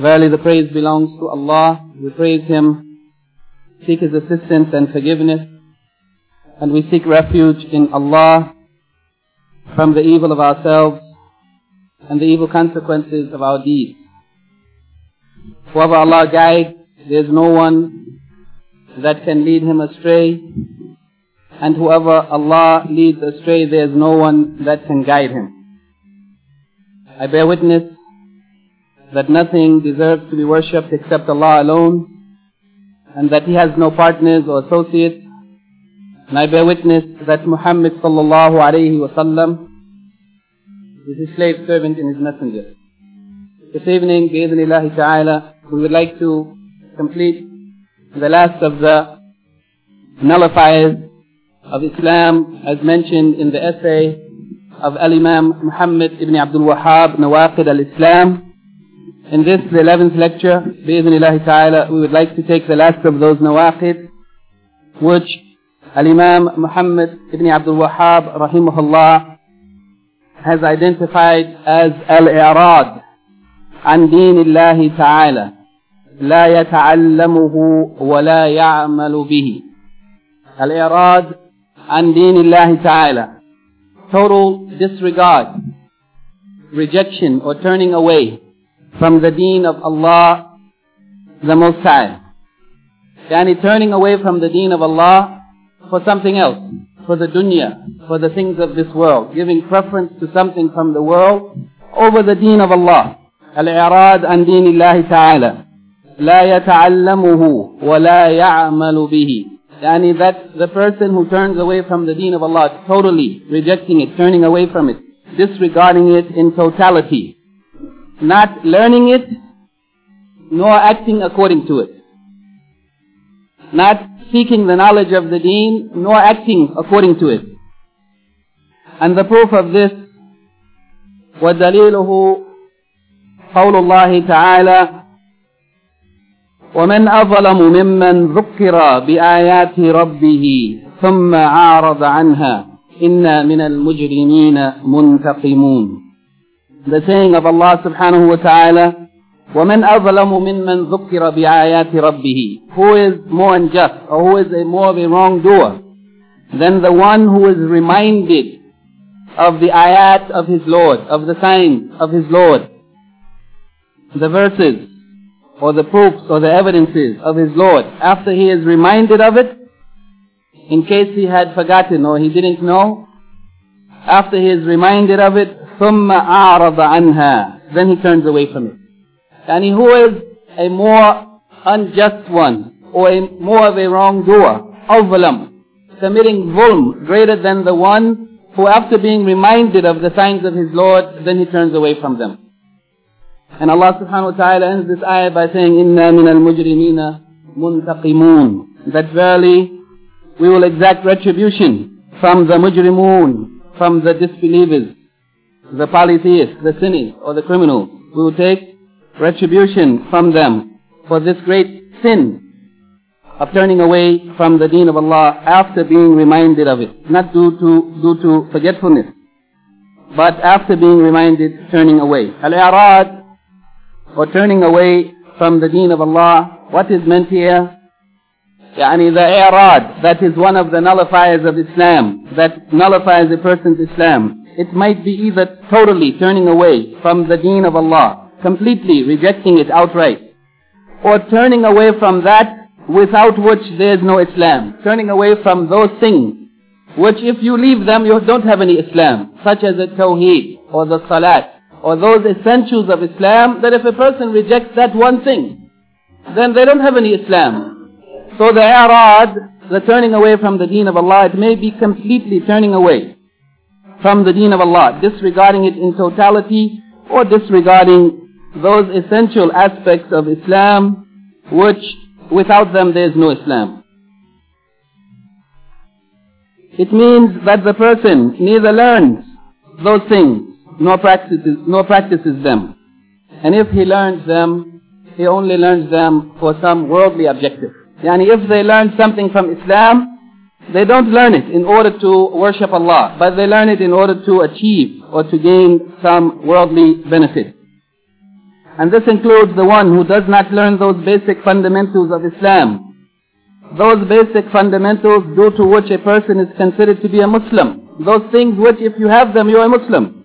Verily the praise belongs to Allah. We praise Him, seek His assistance and forgiveness, and we seek refuge in Allah from the evil of ourselves and the evil consequences of our deeds. Whoever Allah guides, there is no one that can lead him astray, and whoever Allah leads astray, there is no one that can guide him. I bear witness that nothing deserves to be worshipped except Allah alone, and that He has no partners or associates. And I bear witness that Muhammad sallallahu alayhi wasallam is His slave servant and His messenger. This evening, bi'idhnillahi ta'ala, we would like to complete the last of the nullifiers of Islam as mentioned in the essay of Al-Imam Muhammad ibn Abdul Wahhab, Nawaqid al-Islam, in this, the 11th lecture, bi'idhnillahi ta'ala, we would like to take the last of those nawaqid, which Al-Imam Muhammad ibn Abdul Wahhab, rahimahullah, has identified as al-i'rad عن دين الله تعالى لا يتعلمه ولا يعمل به الإعراض عن دين الله تعالى total disregard rejection or turning away from the deen of Allah the Most High. Yani turning away from the deen of Allah for something else, for the dunya, for the things of this world, giving preference to something from the world over the deen of Allah. Al-i'rad an deen Allah ta'ala. لا يتعلمه ولا يعمل به. Yani that the person who turns away from the deen of Allah, totally rejecting it, turning away from it, disregarding it in totality, not learning it, nor acting according to it. Not seeking the knowledge of the deen, nor acting according to it. And the proof of this, وَدَلِيلُهُ قول الله تعالى ومن أظلم ممن ذكر بآيات ربه ثم عارض عنها إنا من المجرمين منتقمون the saying of Allah subhanahu wa ta'ala, وَمَنْ أَظْلَمُ مِمَّنْ ذُكِّرَ بِآيَاتِ رَبِّهِ Who is more unjust, or who is a more of a wrongdoer than the one who is reminded of the ayat of his Lord, of the signs of his Lord, the verses, or the proofs, or the evidences of his Lord, after he is reminded of it, in case he had forgotten or he didn't know, after he is reminded of it, ثم أعرض عنها then he turns away from it and who is a more unjust one or a more of a wrongdoer أظلم committing zulm greater than the one who after being reminded of the signs of his Lord then he turns away from them and Allah subhanahu wa ta'ala ends this ayah by saying إِنَّا مِنَ الْمُجْرِمِينَ مُنْتَقِمُونَ that verily we will exact retribution from the mujrimun from the disbelievers the polytheists, the sinners, or the criminals. We will take retribution from them for this great sin of turning away from the deen of Allah after being reminded of it. Not due to, due to forgetfulness, but after being reminded, turning away. Al-i'rad, or turning away from the deen of Allah, what is meant here? Yani the i'rad, that is one of the nullifiers of Islam, that nullifies a person's Islam. It might be either totally turning away from the deen of Allah, completely rejecting it outright, or turning away from that without which there is no Islam. Turning away from those things which if you leave them you don't have any Islam, such as the Tawheed or the Salat or those essentials of Islam that if a person rejects that one thing, then they don't have any Islam. So the i'rad, the turning away from the deen of Allah, it may be completely turning away from the deen of Allah, disregarding it in totality or disregarding those essential aspects of Islam which without them there is no Islam. It means that the person neither learns those things nor practices, nor practices them. And if he learns them, he only learns them for some worldly objective. Yani if they learn something from Islam, they don't learn it in order to worship Allah, but they learn it in order to achieve or to gain some worldly benefit. And this includes the one who does not learn those basic fundamentals of Islam. Those basic fundamentals due to which a person is considered to be a Muslim. Those things which if you have them, you are a Muslim.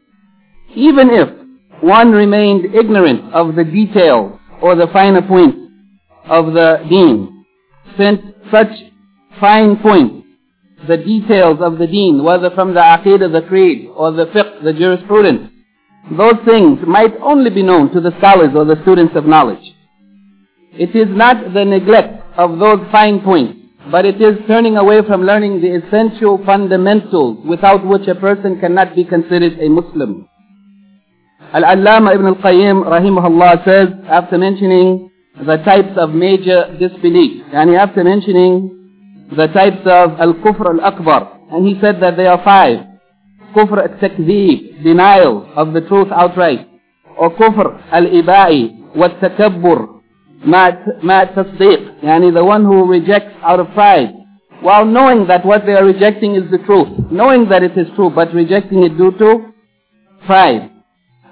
Even if one remained ignorant of the details or the finer points of the deen, since such fine points the details of the deen, whether from the aqidah, the creed, or the fiqh, the jurisprudence. Those things might only be known to the scholars or the students of knowledge. It is not the neglect of those fine points, but it is turning away from learning the essential fundamentals without which a person cannot be considered a Muslim. Al-Allama Ibn al-Qayyim rahimahullah says, after mentioning the types of major disbelief, and after mentioning the types of al-kufr al-akbar. And he said that they are five. Kufr al-takzeeb, denial of the truth outright. Or kufr al-ibai, wa-takabbur, ma tasdeeq, yani the one who rejects out of pride. While knowing that what they are rejecting is the truth. Knowing that it is true, but rejecting it due to pride.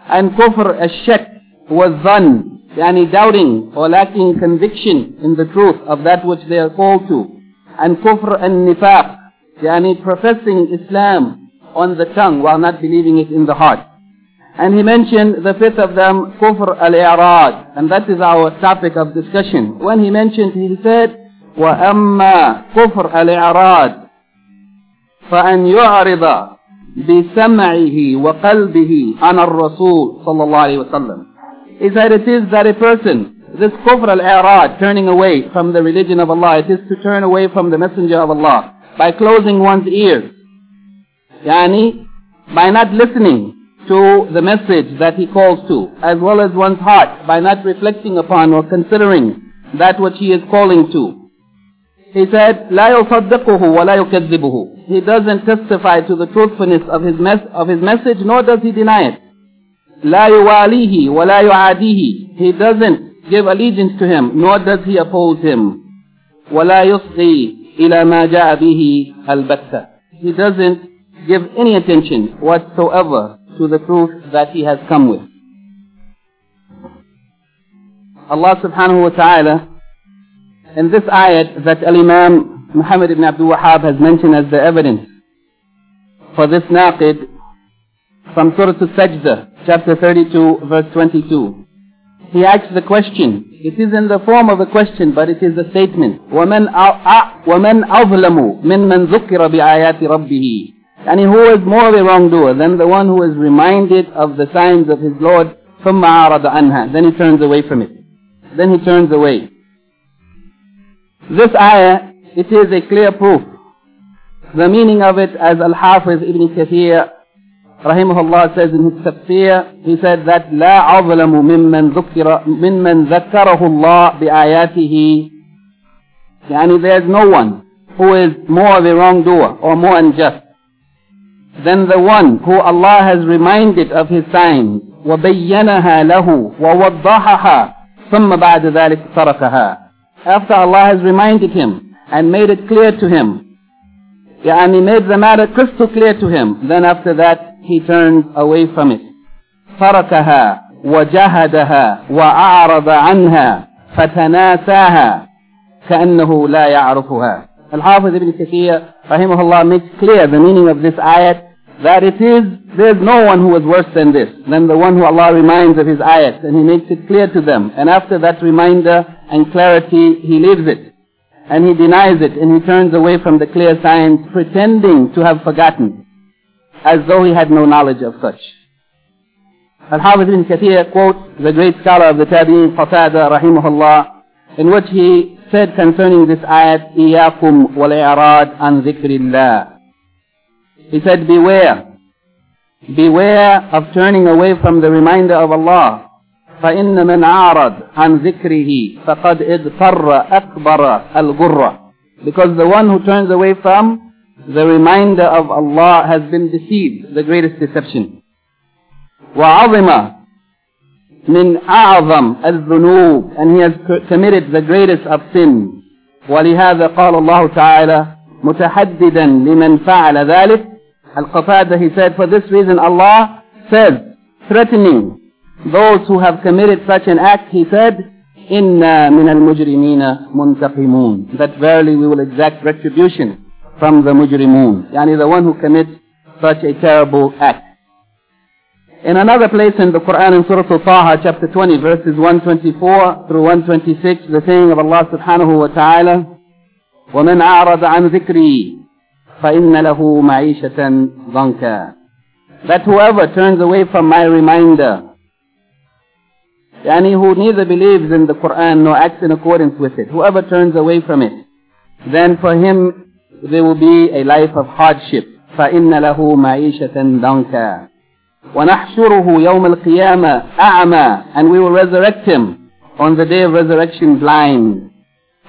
And kufr al-shak, wa-dhan, yani doubting or lacking conviction in the truth of that which they are called to and kufr and nifaq, yani professing Islam on the tongue while not believing it in the heart. And he mentioned the fifth of them, kufr al-i'rad, and that is our topic of discussion. When he mentioned, he said, وَأَمَّا كُفْرَ الْإِعْرَاضِ فَأَنْ يُعْرِضَ بِسَمْعِهِ وَقَلْبِهِ عَنَ الرَّسُولِ صلى الله عليه وسلم. He said it is that a person this kufr al-i'rad, turning away from the religion of Allah, it is to turn away from the messenger of Allah by closing one's ears. Yani, by not listening to the message that he calls to, as well as one's heart, by not reflecting upon or considering that which he is calling to. He said, لا يصدقه ولا يكذبه. He doesn't testify to the truthfulness of his, mes of his message, nor does he deny it. لا يواليه ولا يعاديه. He doesn't give allegiance to him, nor does he oppose him. وَلَا يُصْغِي إِلَى مَا جَاءَ بِهِ الْبَتَّةِ He doesn't give any attention whatsoever to the truth that he has come with. Allah subhanahu wa ta'ala in this ayat that Al-Imam Muhammad ibn Abdul Wahhab has mentioned as the evidence for this naqid from Surah Al-Sajdah, chapter 32, verse 22 he asks the question. It is in the form of a question, but it is a statement. وَمَنْ وَمَنْ أَظْلَمُ مِمَّنْ ذُكِّرَ بِآيَاتِ رَبِّهِ And who is more of a wrongdoer than the one who is reminded of the signs of his Lord ثُمَّ عَرَضَ عَنْهَا Then he turns away from it. Then he turns away. This ayah, it is a clear proof. The meaning of it, as Al-Hafiz Ibn Kathir rahimahullah says in his tafsir, he said that لا عظلم ممن ذكر ممن ذكره الله بآياته يعني there is no one who is more of a wrongdoer or more unjust than the one who Allah has reminded of his signs وبينها له ووضحها ثم بعد ذلك تركها after Allah has reminded him and made it clear to him يعني made the matter crystal clear to him then after that he turns away from it تركها وجهدها وأعرض عنها فتناساها كأنه لا يعرفها Al-Hafiz ibn Kathir rahimahullah makes clear the meaning of this ayat that it is, there is no one who is worse than this, than the one who Allah reminds of his ayat and he makes it clear to them. And after that reminder and clarity, he leaves it. And he denies it and he turns away from the clear signs pretending to have forgotten as though he had no knowledge of such. Al-Hafiz ibn Kathir quotes the great scholar of the Tabi'in, Qatada, rahimahullah, in which he said concerning this ayat, إِيَاكُمْ وَالْإِعْرَادِ عَنْ ذِكْرِ اللَّهِ He said, beware. Beware of turning away from the reminder of Allah. فإن من عارض عن ذكره فقد اغتر أكبر الغرة because the one who turns away from the reminder of Allah has been deceived the greatest deception وعظم من أعظم الذنوب and he has committed the greatest of sins ولهذا قال الله تعالى متحددا لمن فعل ذلك Al-Qatada he said for this reason Allah says threatening those who have committed such an act he said إنا من المجرمين منتقمون that verily we will exact retribution from the mujrimun yani the one who commits such a terrible act In another place in the Quran in Surah Al-Taha chapter 20 verses 124 through 126 the saying of Allah subhanahu wa ta'ala ومن أعرض عن ذكري فإن له معيشة ضنكا That whoever turns away from my reminder Yani who neither believes in the Quran nor acts in accordance with it. Whoever turns away from it, then for him there will be a life of hardship. فَإِنَّ لَهُ مَعِيشَةً ضَنْكًا وَنَحْشُرُهُ يَوْمَ الْقِيَامَةِ أَعْمَى And we will resurrect him on the day of resurrection blind.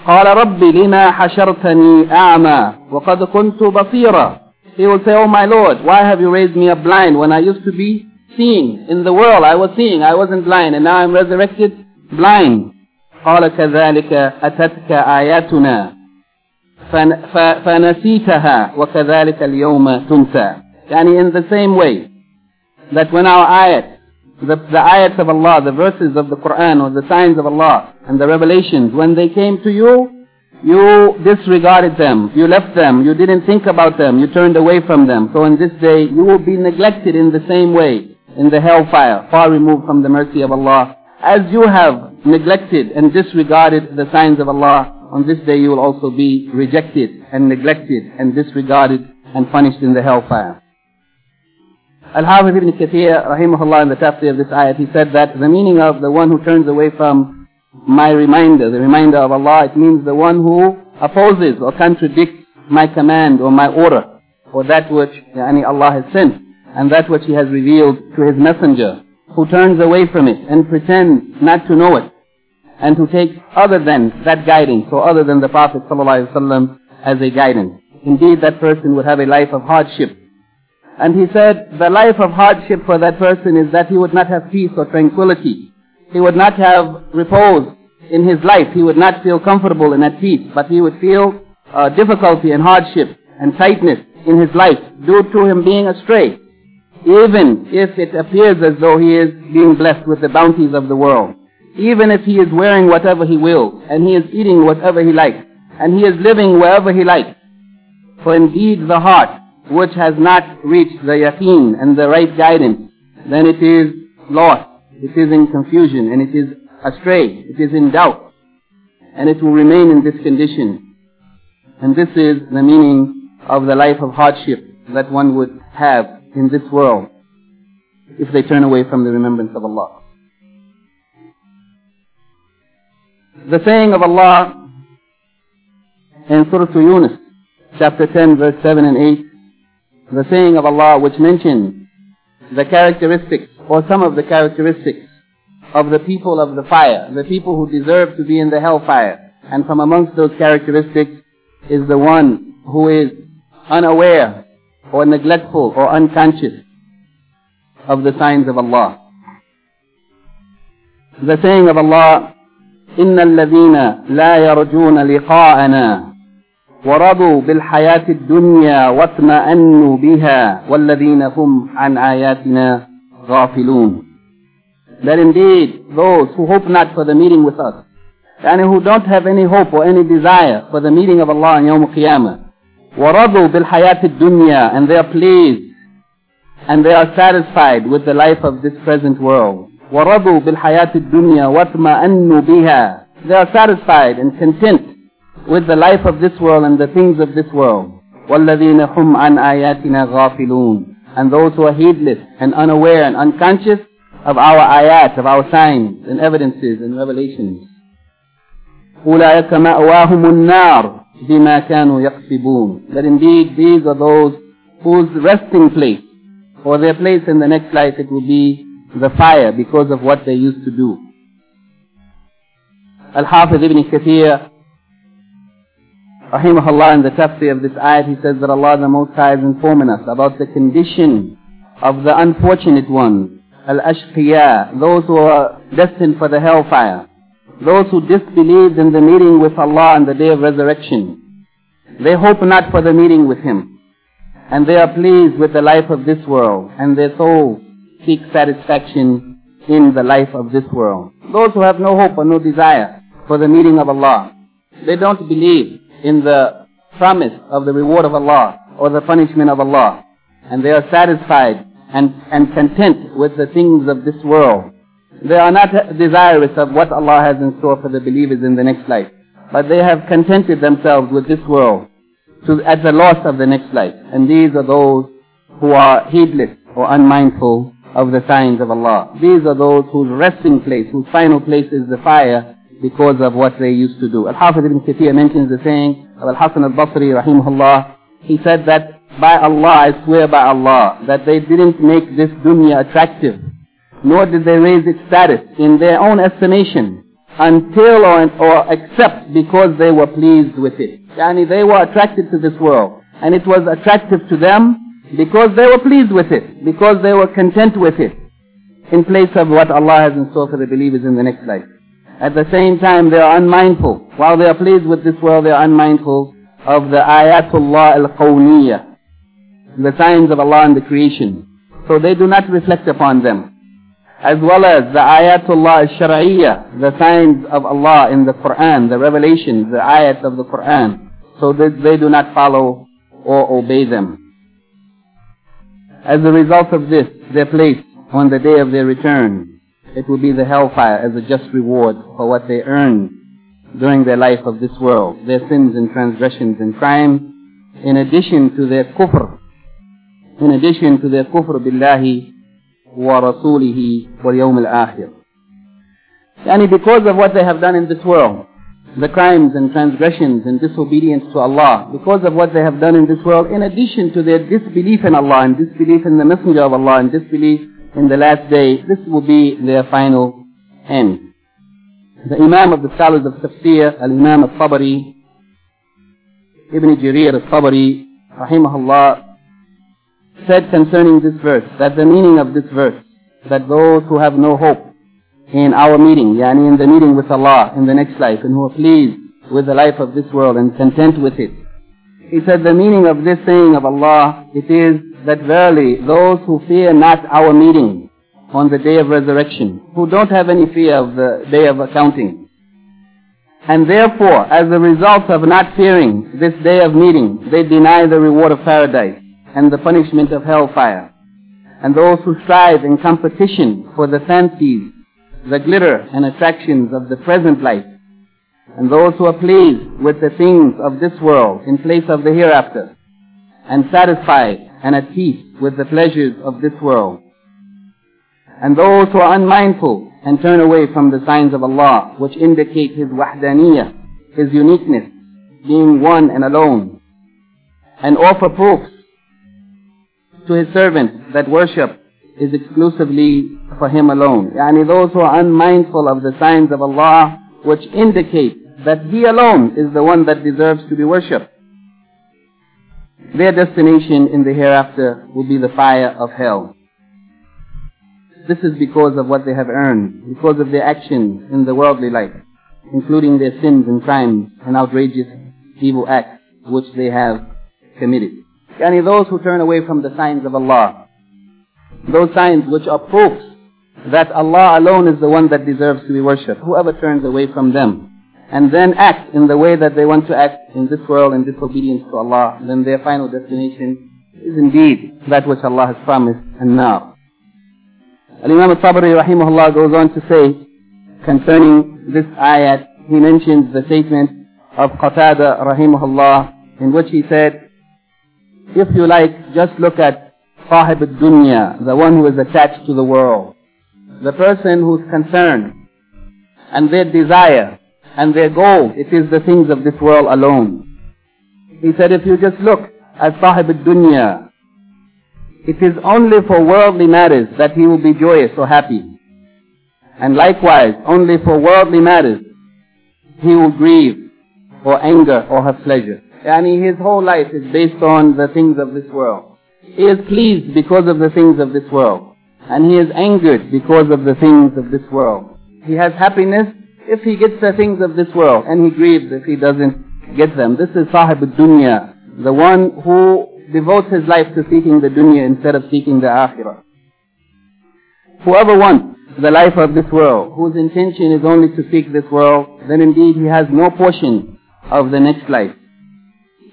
قال رب لما حشرتني أعمى وقد كنت بصيرا He will say, Oh my Lord, why have you raised me up blind when I used to be seeing? In the world I was seeing, I wasn't blind, and now I'm resurrected blind. قال كذلك أتتك آياتنا فنسيتها وكذلك اليوم تنسى يعني in the same way that when our ayat, the, the ayats of Allah, the verses of the Quran or the signs of Allah and the revelations, when they came to you, you disregarded them, you left them, you didn't think about them, you turned away from them. So on this day, you will be neglected in the same way in the hellfire, far removed from the mercy of Allah. As you have neglected and disregarded the signs of Allah, on this day you will also be rejected and neglected and disregarded and punished in the hellfire. Al-Hafiz ibn Kathir, rahimahullah, in the tafsir of this ayat, he said that the meaning of the one who turns away from my reminder, the reminder of Allah, it means the one who opposes or contradicts my command or my order, or that which yani, Allah has sent, and that which He has revealed to His messenger, who turns away from it and pretends not to know it, and to take other than that guidance, or other than the Prophet ﷺ as a guidance. Indeed, that person would have a life of hardship, and he said, the life of hardship for that person is that he would not have peace or tranquility. He would not have repose in his life. He would not feel comfortable and at peace, but he would feel uh, difficulty and hardship and tightness in his life due to him being astray. Even if it appears as though he is being blessed with the bounties of the world. Even if he is wearing whatever he wills, and he is eating whatever he likes, and he is living wherever he likes. For indeed the heart which has not reached the yaqeen and the right guidance, then it is lost, it is in confusion, and it is astray, it is in doubt, and it will remain in this condition. And this is the meaning of the life of hardship that one would have in this world if they turn away from the remembrance of Allah. The saying of Allah in Surah Yunus, chapter 10, verse 7 and 8, the saying of Allah which mentions the characteristics or some of the characteristics of the people of the fire, the people who deserve to be in the hellfire. And from amongst those characteristics is the one who is unaware or neglectful or unconscious of the signs of Allah. The saying of Allah, إن الذين لا يرجون لقاءنا ورضوا بالحياة الدنيا واطمأنوا بها والذين هم عن آياتنا غافلون That indeed those who hope not for the meeting with us and who don't have any hope or any desire for the meeting of Allah in Yawm Qiyamah ورضوا بالحياة الدنيا and they are pleased and they are satisfied with the life of this present world ورضوا بالحياة الدنيا واطمأنوا بها they are satisfied and content with the life of this world and the things of this world. وَالَّذِينَ هُمْ عَنْ آيَاتِنَا غَافِلُونَ And those who are heedless and unaware and unconscious of our ayat, of our signs and evidences and revelations. أُولَٰئِكَ مَأْوَاهُمُ النَّارِ بِمَا كَانُوا يَقْسِبُونَ That indeed these are those whose resting place or their place in the next life it will be the fire because of what they used to do. Al-Hafiz ibn Kathir, rahimahullah, in the tafsir of this ayat, he says that Allah the Most High is informing us about the condition of the unfortunate ones, al-ashqiya, those who are destined for the hellfire, those who disbelieved in the meeting with Allah on the day of resurrection. They hope not for the meeting with Him. And they are pleased with the life of this world, and their souls seek satisfaction in the life of this world. Those who have no hope or no desire for the meeting of Allah, they don't believe in the promise of the reward of Allah or the punishment of Allah. And they are satisfied and, and content with the things of this world. They are not desirous of what Allah has in store for the believers in the next life. But they have contented themselves with this world to, at the loss of the next life. And these are those who are heedless or unmindful of the signs of Allah. These are those whose resting place, whose final place is the fire because of what they used to do. Al-Hafiz ibn Kathir mentions the saying of Al-Hasan al-Basri rahimahullah. He said that by Allah, I swear by Allah, that they didn't make this dunya attractive, nor did they raise its status in their own estimation until or, or except because they were pleased with it. Yani they were attracted to this world, and it was attractive to them because they were pleased with it, because they were content with it, in place of what Allah has in store for the believers in the next life. At the same time, they are unmindful. While they are pleased with this world, they are unmindful of the ayatullah al-qawniyah, the signs of Allah in the creation. So they do not reflect upon them. As well as the ayatullah al-shar'iyyah, the signs of Allah in the Quran, the revelations, the ayat of the Quran. So they, they do not follow or obey them. As a result of this, their place on the day of their return, it will be the hellfire as a just reward for what they earned during their life of this world, their sins and transgressions and crimes, in addition to their kufr, in addition to their kufr billahi wa rasulihi wal yawm al-akhir. Yani because of what they have done in this world, the crimes and transgressions and disobedience to Allah because of what they have done in this world in addition to their disbelief in Allah and disbelief in the messenger of Allah and disbelief in the last day this will be their final end. The imam of the scholars of tafsir al-imam al-tabari ibn jarir al-tabari rahimahullah said concerning this verse that the meaning of this verse that those who have no hope in our meeting, yani in the meeting with Allah in the next life, and who are pleased with the life of this world and content with it. He said the meaning of this saying of Allah, it is that verily those who fear not our meeting on the day of resurrection, who don't have any fear of the day of accounting, and therefore, as a result of not fearing this day of meeting, they deny the reward of paradise and the punishment of hellfire. And those who strive in competition for the fancies the glitter and attractions of the present life, and those who are pleased with the things of this world in place of the hereafter, and satisfied and at peace with the pleasures of this world, and those who are unmindful and turn away from the signs of Allah, which indicate His wahdaniyah, His uniqueness, being one and alone, and offer proofs to His servants that worship is exclusively for Him alone. Yani those who are unmindful of the signs of Allah which indicate that He alone is the one that deserves to be worshipped. Their destination in the hereafter will be the fire of hell. This is because of what they have earned, because of their actions in the worldly life, including their sins and crimes and outrageous evil acts which they have committed. Yani those who turn away from the signs of Allah, those signs which are proofs that Allah alone is the one that deserves to be worshipped. Whoever turns away from them and then act in the way that they want to act in this world in disobedience to Allah, then their final destination is indeed that which Allah has promised and now. Al-Imam al-Tabari rahimahullah goes on to say concerning this ayat, he mentions the statement of Qatada rahimahullah in which he said, if you like, just look at Sahib dunya, the one who is attached to the world. The person who's concerned and their desire and their goal, it is the things of this world alone. He said if you just look at Sahib dunya, it is only for worldly matters that he will be joyous or happy. And likewise, only for worldly matters he will grieve or anger or have pleasure. Yani his whole life is based on the things of this world. He is pleased because of the things of this world. And he is angered because of the things of this world. He has happiness if he gets the things of this world, and he grieves if he doesn't get them. This is sahib dunya, the one who devotes his life to seeking the dunya instead of seeking the akhirah. Whoever wants the life of this world, whose intention is only to seek this world, then indeed he has no portion of the next life.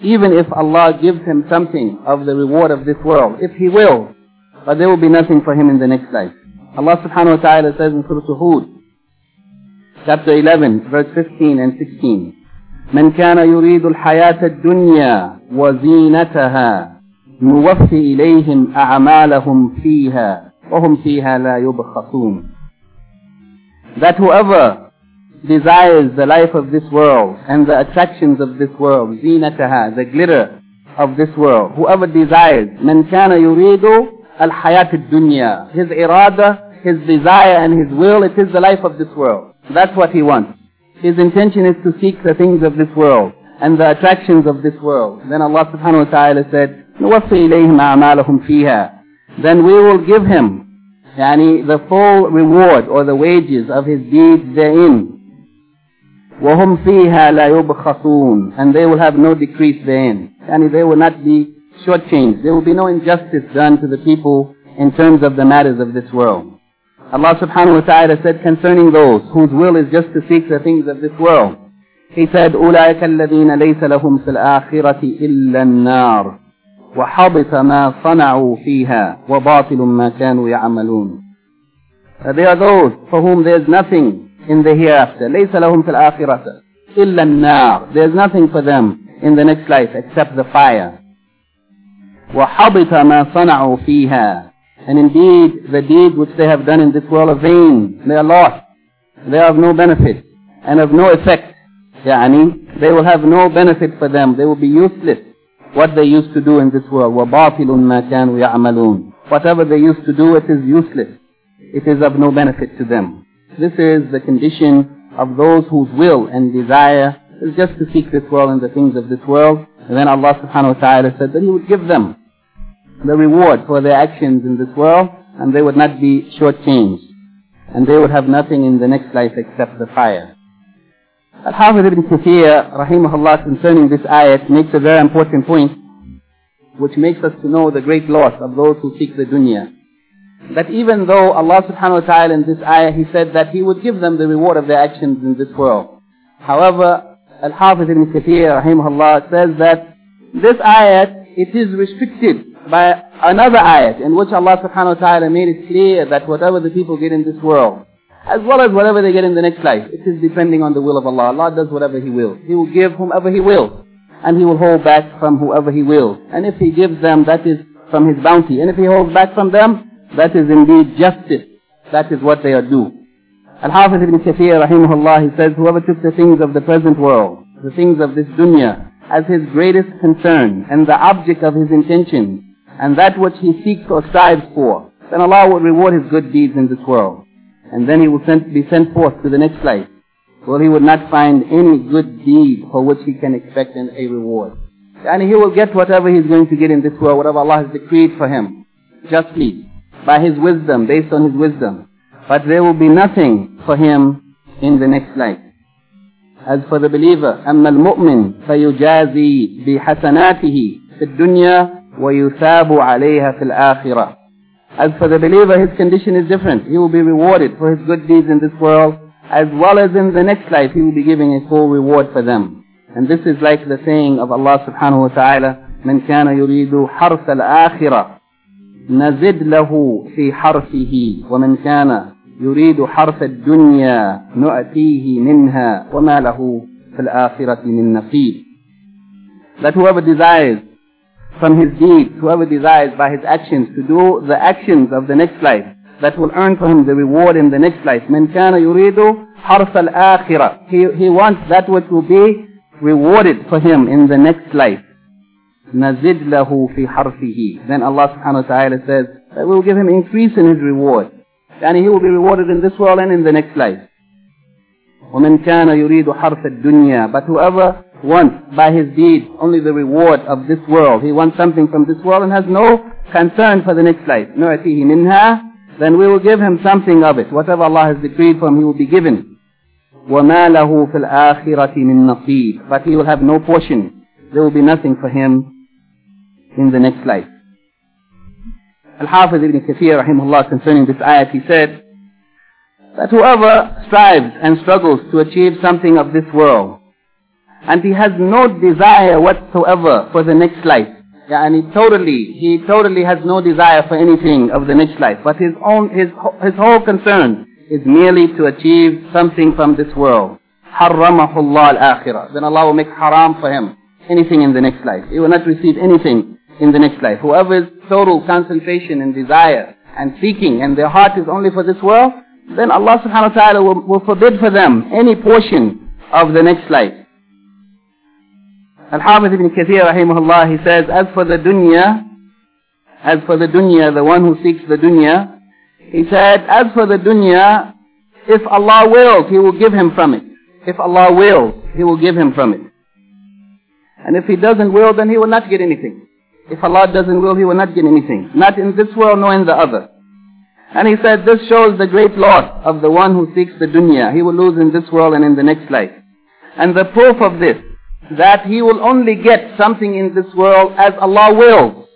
Even if Allah gives him something of the reward of this world, if he will, but there will be nothing for him in the next life. Allah subhanahu wa ta'ala says in Surah Hud, chapter 11, verse 15 and 16, من كان يريد الحياة الدنيا وزينتها نوفي إليهم أعمالهم فيها وهم فيها لا يبخسون That whoever desires the life of this world and the attractions of this world, زينتها, the glitter of this world, whoever desires, من كان يريد الحياة الدنيا, his irada, his desire and his will, it is the life of this world. That's what he wants. His intention is to seek the things of this world and the attractions of this world. Then Allah subhanahu wa ta'ala said, نوفي إليهم أعمالهم فيها. Then we will give him yani, the full reward or the wages of his deeds therein. وهم فيها لا يبخسون and they will have no decrease therein. Yani they will not be shortchanged. There will be no injustice done to the people in terms of the matters of this world. Allah subhanahu wa ta'ala said concerning those whose will is just to seek the things of this world. He said, أولئك الذين ليس لهم في الآخرة إلا النار وحبط ما صنعوا فيها وباطل ما كانوا يعملون. They are those for whom there is nothing in the hereafter. ليس لهم في الآخرة إلا النار. There is nothing for them in the next life except the fire. وَحَبِطَ مَا صَنَعُوا فِيهَا And indeed, the deeds which they have done in this world are vain. They are lost. They are of no benefit and of no effect. يعني, they will have no benefit for them. They will be useless. What they used to do in this world. وَبَاطِلٌ مَا كَانُوا يَعْمَلُونَ Whatever they used to do, it is useless. It is of no benefit to them. This is the condition of those whose will and desire is just to seek this world and the things of this world. And then Allah subhanahu wa ta'ala said that He would give them the reward for their actions in this world, and they would not be shortchanged. And they would have nothing in the next life except the fire. Al-Hafiz ibn Kathir, rahimahullah, concerning this ayat, makes a very important point, which makes us to know the great loss of those who seek the dunya. That even though Allah subhanahu wa ta'ala in this ayah, He said that He would give them the reward of their actions in this world. However, Al-Hafiz ibn Kathir, rahimahullah, says that this ayat, it is restricted by another ayat in which Allah subhanahu wa ta'ala made it clear that whatever the people get in this world, as well as whatever they get in the next life, it is depending on the will of Allah. Allah does whatever He wills. He will give whomever He wills. And He will hold back from whoever He wills. And if He gives them, that is from His bounty. And if He holds back from them, that is indeed justice. That is what they are due. Al-Hafiz ibn Kathir rahimahullah, he says, whoever took the things of the present world, the things of this dunya, as his greatest concern and the object of his intention, and that which he seeks or strives for, then Allah will reward his good deeds in this world. And then he will send, be sent forth to the next life, where he would not find any good deed for which he can expect a reward. And he will get whatever he's going to get in this world, whatever Allah has decreed for him, justly, by his wisdom, based on his wisdom. But there will be nothing for him in the next life. As for the believer, أما المؤمن فيجازي بحسناته في الدنيا وَيُثَابُ عَلَيْهَا فِي الْآخِرَةِ As for the believer, his condition is different. He will be rewarded for his good deeds in this world, as well as in the next life, he will be giving a full reward for them. And this is like the saying of Allah subhanahu wa ta'ala, من كان يريد حرث الآخرة نزد له في حرثه ومن كان يريد حرث الدنيا نؤتيه منها وما له في الآخرة من نصيب. That whoever desires from his deeds, whoever desires by his actions to do the actions of the next life that will earn for him the reward in the next life. من كان يريد حرث الآخرة. He, he wants that which will be rewarded for him in the next life. نزد له في حرفه then Allah subhanahu wa ta'ala says that we will give him increase in his reward and he will be rewarded in this world and in the next life ومن كان يريد حرف الدنيا but whoever wants by his deeds only the reward of this world he wants something from this world and has no concern for the next life نعطيه منها then we will give him something of it whatever Allah has decreed for him he will be given وما له في الآخرة من نصيب but he will have no portion there will be nothing for him in the next life Al-Hafiz ibn Kathir rahimahullah concerning this ayat he said that whoever strives and struggles to achieve something of this world, and he has no desire whatsoever for the next life, and he totally, he totally has no desire for anything of the next life, but his own, his, his whole concern is merely to achieve something from this world. حرمه الله الآخرة. Then Allah will make haram for him anything in the next life. He will not receive anything in the next life. Whoever's total concentration and desire and seeking and their heart is only for this world, then Allah subhanahu wa ta'ala will, will forbid for them any portion of the next life. Al-Hafiz ibn Kathir rahimahullah, he says, as for the dunya, as for the dunya, the one who seeks the dunya, he said, as for the dunya, if Allah wills, He will give him from it. If Allah wills, He will give him from it. And if He doesn't will, then He will not get anything. If Allah doesn't will, He will not get anything. Not in this world, nor in the other. And he said, this shows the great loss of the one who seeks the dunya. He will lose in this world and in the next life. And the proof of this, that he will only get something in this world as Allah wills.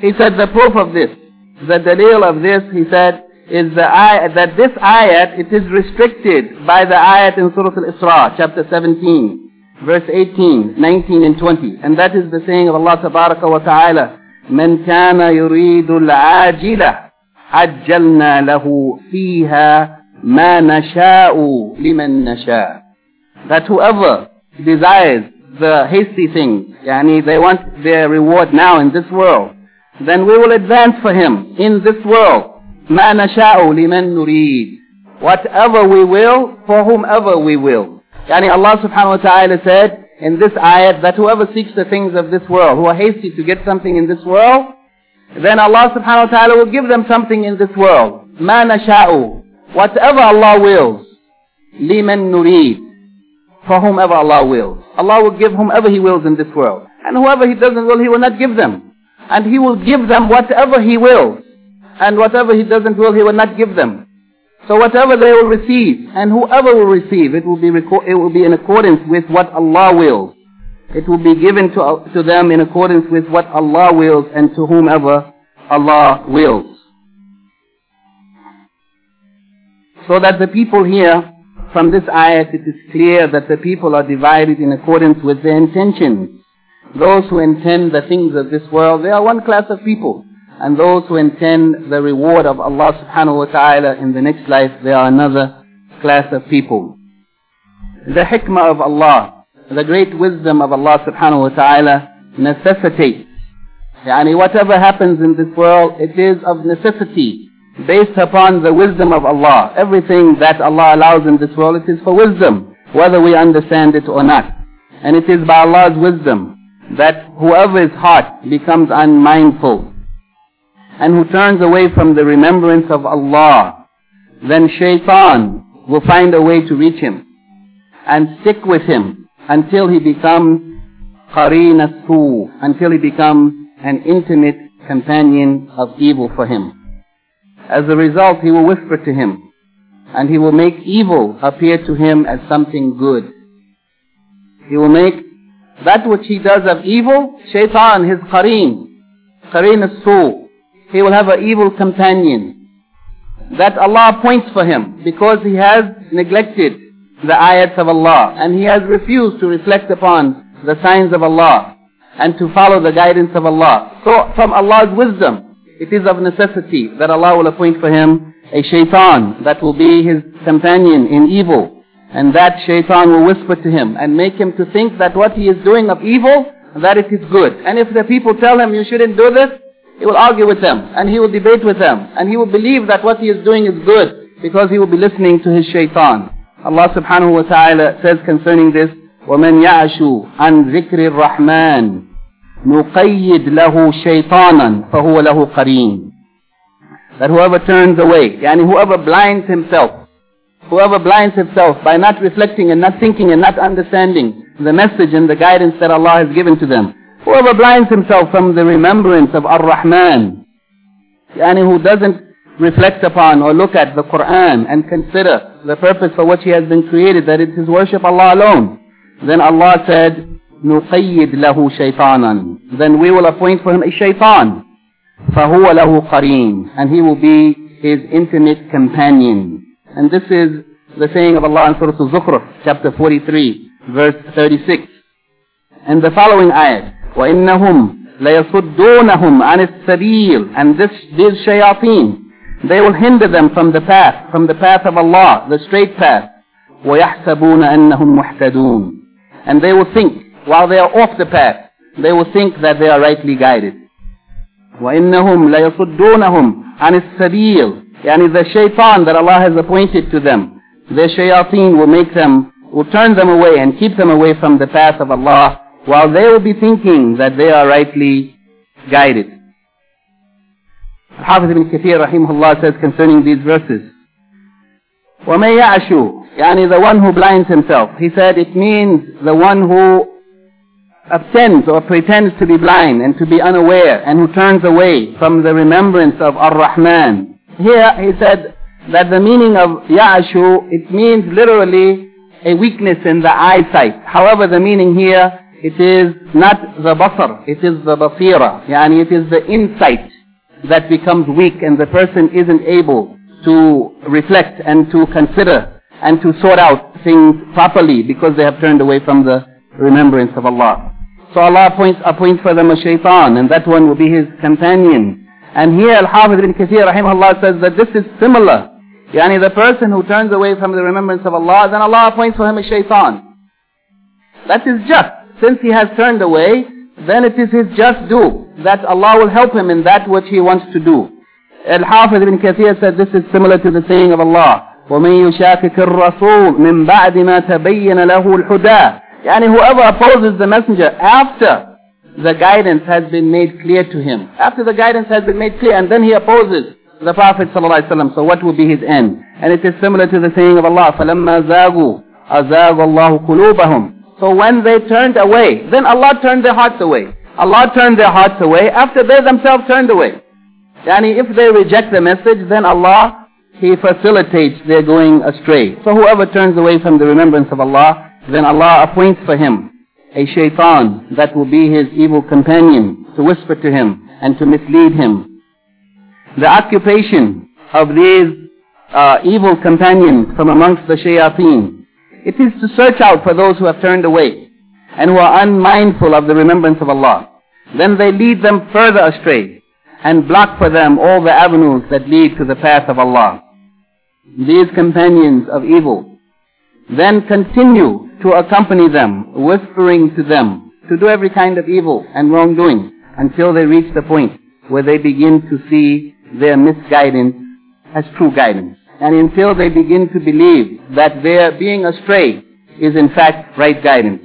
He said the proof of this, the dalil of this, he said, is the ayat, that this ayat, it is restricted by the ayat in Surah Al-Isra, chapter 17, verse 18, 19 and 20. And that is the saying of Allah Tabaraka wa Ta'ala, من كان يريد العاجلة عجلنا له فيها ما نشاء لمن نشاء that whoever desires the hasty things yani they want their reward now in this world then we will advance for him in this world ما نشاء لمن نريد whatever we will for whomever we will yani Allah subhanahu wa ta'ala said in this ayat that whoever seeks the things of this world who are hasty to get something in this world then Allah subhanahu wa ta'ala will give them something in this world. مَا نَشَاءُ Whatever Allah wills. لِمَن نُرِيد for whomever Allah wills. Allah will give whomever He wills in this world. And whoever He doesn't will, He will not give them. And He will give them whatever He wills. And whatever He doesn't will, He will not give them. So whatever they will receive, and whoever will receive, it will be, it will be in accordance with what Allah wills. It will be given to, to them in accordance with what Allah wills and to whomever Allah wills. So that the people here, from this ayat, it is clear that the people are divided in accordance with their intentions. Those who intend the things of this world, they are one class of people. And those who intend the reward of Allah subhanahu wa ta'ala in the next life, they are another class of people. The hikmah of Allah the great wisdom of Allah subhanahu wa ta'ala necessitates. Yani whatever happens in this world, it is of necessity based upon the wisdom of Allah. Everything that Allah allows in this world, it is for wisdom, whether we understand it or not. And it is by Allah's wisdom that whoever's heart becomes unmindful and who turns away from the remembrance of Allah, then shaitan will find a way to reach him and stick with him until he becomes qareen as until he becomes an intimate companion of evil for him. As a result, he will whisper to him, and he will make evil appear to him as something good. He will make that which he does of evil, shaitan, his qareen, qareen as He will have an evil companion that Allah appoints for him because he has neglected the ayats of Allah and he has refused to reflect upon the signs of Allah and to follow the guidance of Allah. So from Allah's wisdom, it is of necessity that Allah will appoint for him a shaitan that will be his companion in evil. And that shaitan will whisper to him and make him to think that what he is doing of evil, that it is good. And if the people tell him you shouldn't do this, he will argue with them and he will debate with them and he will believe that what he is doing is good because he will be listening to his shaitan. Allah subhanahu wa ta'ala says concerning this, وَمَنْ يَعْشُ عَنْ ذِكْرِ الرَّحْمَنِ نقيد له شيطانا فهو له قرين that whoever turns away yani whoever blinds himself whoever blinds himself by not reflecting and not thinking and not understanding the message and the guidance that Allah has given to them whoever blinds himself from the remembrance of Ar-Rahman yani who doesn't reflect upon or look at the Quran and consider the purpose for which he has been created, that it is worship Allah alone. Then Allah said, نُقَيِّدْ لَهُ شَيْطَانًا Then we will appoint for him a shaitan. فَهُوَ لَهُ قَرِينٌ And he will be his intimate companion. And this is the saying of Allah in Surah Al-Zukhruf, chapter 43, verse 36. And the following ayat, وَإِنَّهُمْ لَيَصُدُّونَهُمْ عَنِ السَّبِيلِ And this, these shayateen, they will hinder them from the path, from the path of Allah, the straight path. وَيَحْسَبُونَ أَنَّهُمْ مُحْتَدُونَ And they will think, while they are off the path, they will think that they are rightly guided. وَإِنَّهُمْ لَيَصُدُّونَهُمْ عَنِ السَّبِيلِ Yani the shaitan that Allah has appointed to them, their shayateen will make them, will turn them away and keep them away from the path of Allah, while they will be thinking that they are rightly guided. Hafiz ibn Kathir rahimahullah says concerning these verses, وَمَن يَعْشُ Yani the one who blinds himself. He said it means the one who absents or pretends to be blind and to be unaware and who turns away from the remembrance of Ar-Rahman. Here he said that the meaning of Ya'ashu, it means literally a weakness in the eyesight. However, the meaning here, it is not the basar, it is the basira. Yani it is the insight that becomes weak and the person isn't able to reflect and to consider and to sort out things properly because they have turned away from the remembrance of Allah. So Allah appoints, appoints for them a shaitan and that one will be his companion. And here Al-Hafiz ibn Kathir rahimahullah says that this is similar. Yani the person who turns away from the remembrance of Allah, then Allah appoints for him a shaitan. That is just. Since he has turned away, then it is his just due that Allah will help him in that which he wants to do. Al-Hafiz ibn Kathir said this is similar to the saying of Allah, وَمَن يُشَاكِكِ الرَّسُولِ مِن بَعْدِ مَا تَبَيَّنَ لَهُ الْحُدَى Yani whoever opposes the messenger after the guidance has been made clear to him. After the guidance has been made clear and then he opposes the Prophet ﷺ. So what will be his end? And it is similar to the saying of Allah, فَلَمَّا زَاغُوا أَزَاغَ اللَّهُ قُلُوبَهُمْ so when they turned away, then Allah turned their hearts away. Allah turned their hearts away after they themselves turned away. Yani if they reject the message, then Allah, He facilitates their going astray. So whoever turns away from the remembrance of Allah, then Allah appoints for him a shaitan that will be his evil companion to whisper to him and to mislead him. The occupation of these uh, evil companions from amongst the shayateen it is to search out for those who have turned away and who are unmindful of the remembrance of Allah. Then they lead them further astray and block for them all the avenues that lead to the path of Allah. These companions of evil then continue to accompany them, whispering to them to do every kind of evil and wrongdoing until they reach the point where they begin to see their misguidance as true guidance and until they begin to believe that their being astray is in fact right guidance.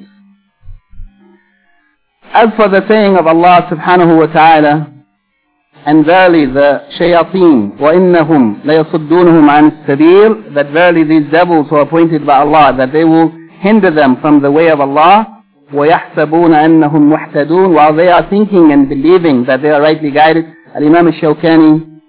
As for the saying of Allah subhanahu wa ta'ala, and verily the shayateen, وَإِنَّهُمْ لَيَصُدُّونَهُمْ عَنِ السَّبِيلِ That verily these devils who are appointed by Allah, that they will hinder them from the way of Allah, وَيَحْسَبُونَ أَنَّهُمْ مُحْتَدُونَ While they are thinking and believing that they are rightly guided. Al-Imam al-Shawkani,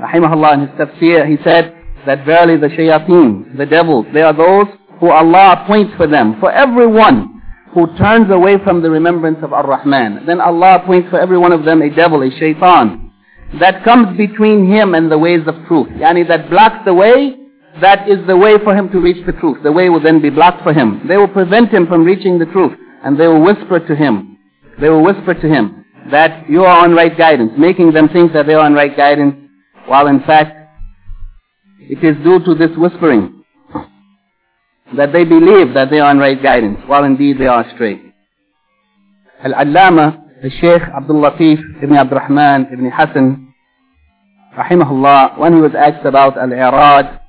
rahimahullah, in his tafsir, he said, that verily the shayateen, the devils, they are those who Allah appoints for them. For everyone who turns away from the remembrance of Ar-Rahman, then Allah appoints for every one of them a devil, a shaitan, that comes between him and the ways of truth. Yani that blocks the way, that is the way for him to reach the truth. The way will then be blocked for him. They will prevent him from reaching the truth. And they will whisper to him, they will whisper to him that you are on right guidance, making them think that they are on right guidance, while in fact it is due to this whispering that they believe that they are on right guidance, while indeed they are astray. Al-Allama, the Sheikh Abdul Latif ibn Abdurrahman ibn Hassan, rahimahullah, when he was asked about al-i'rad,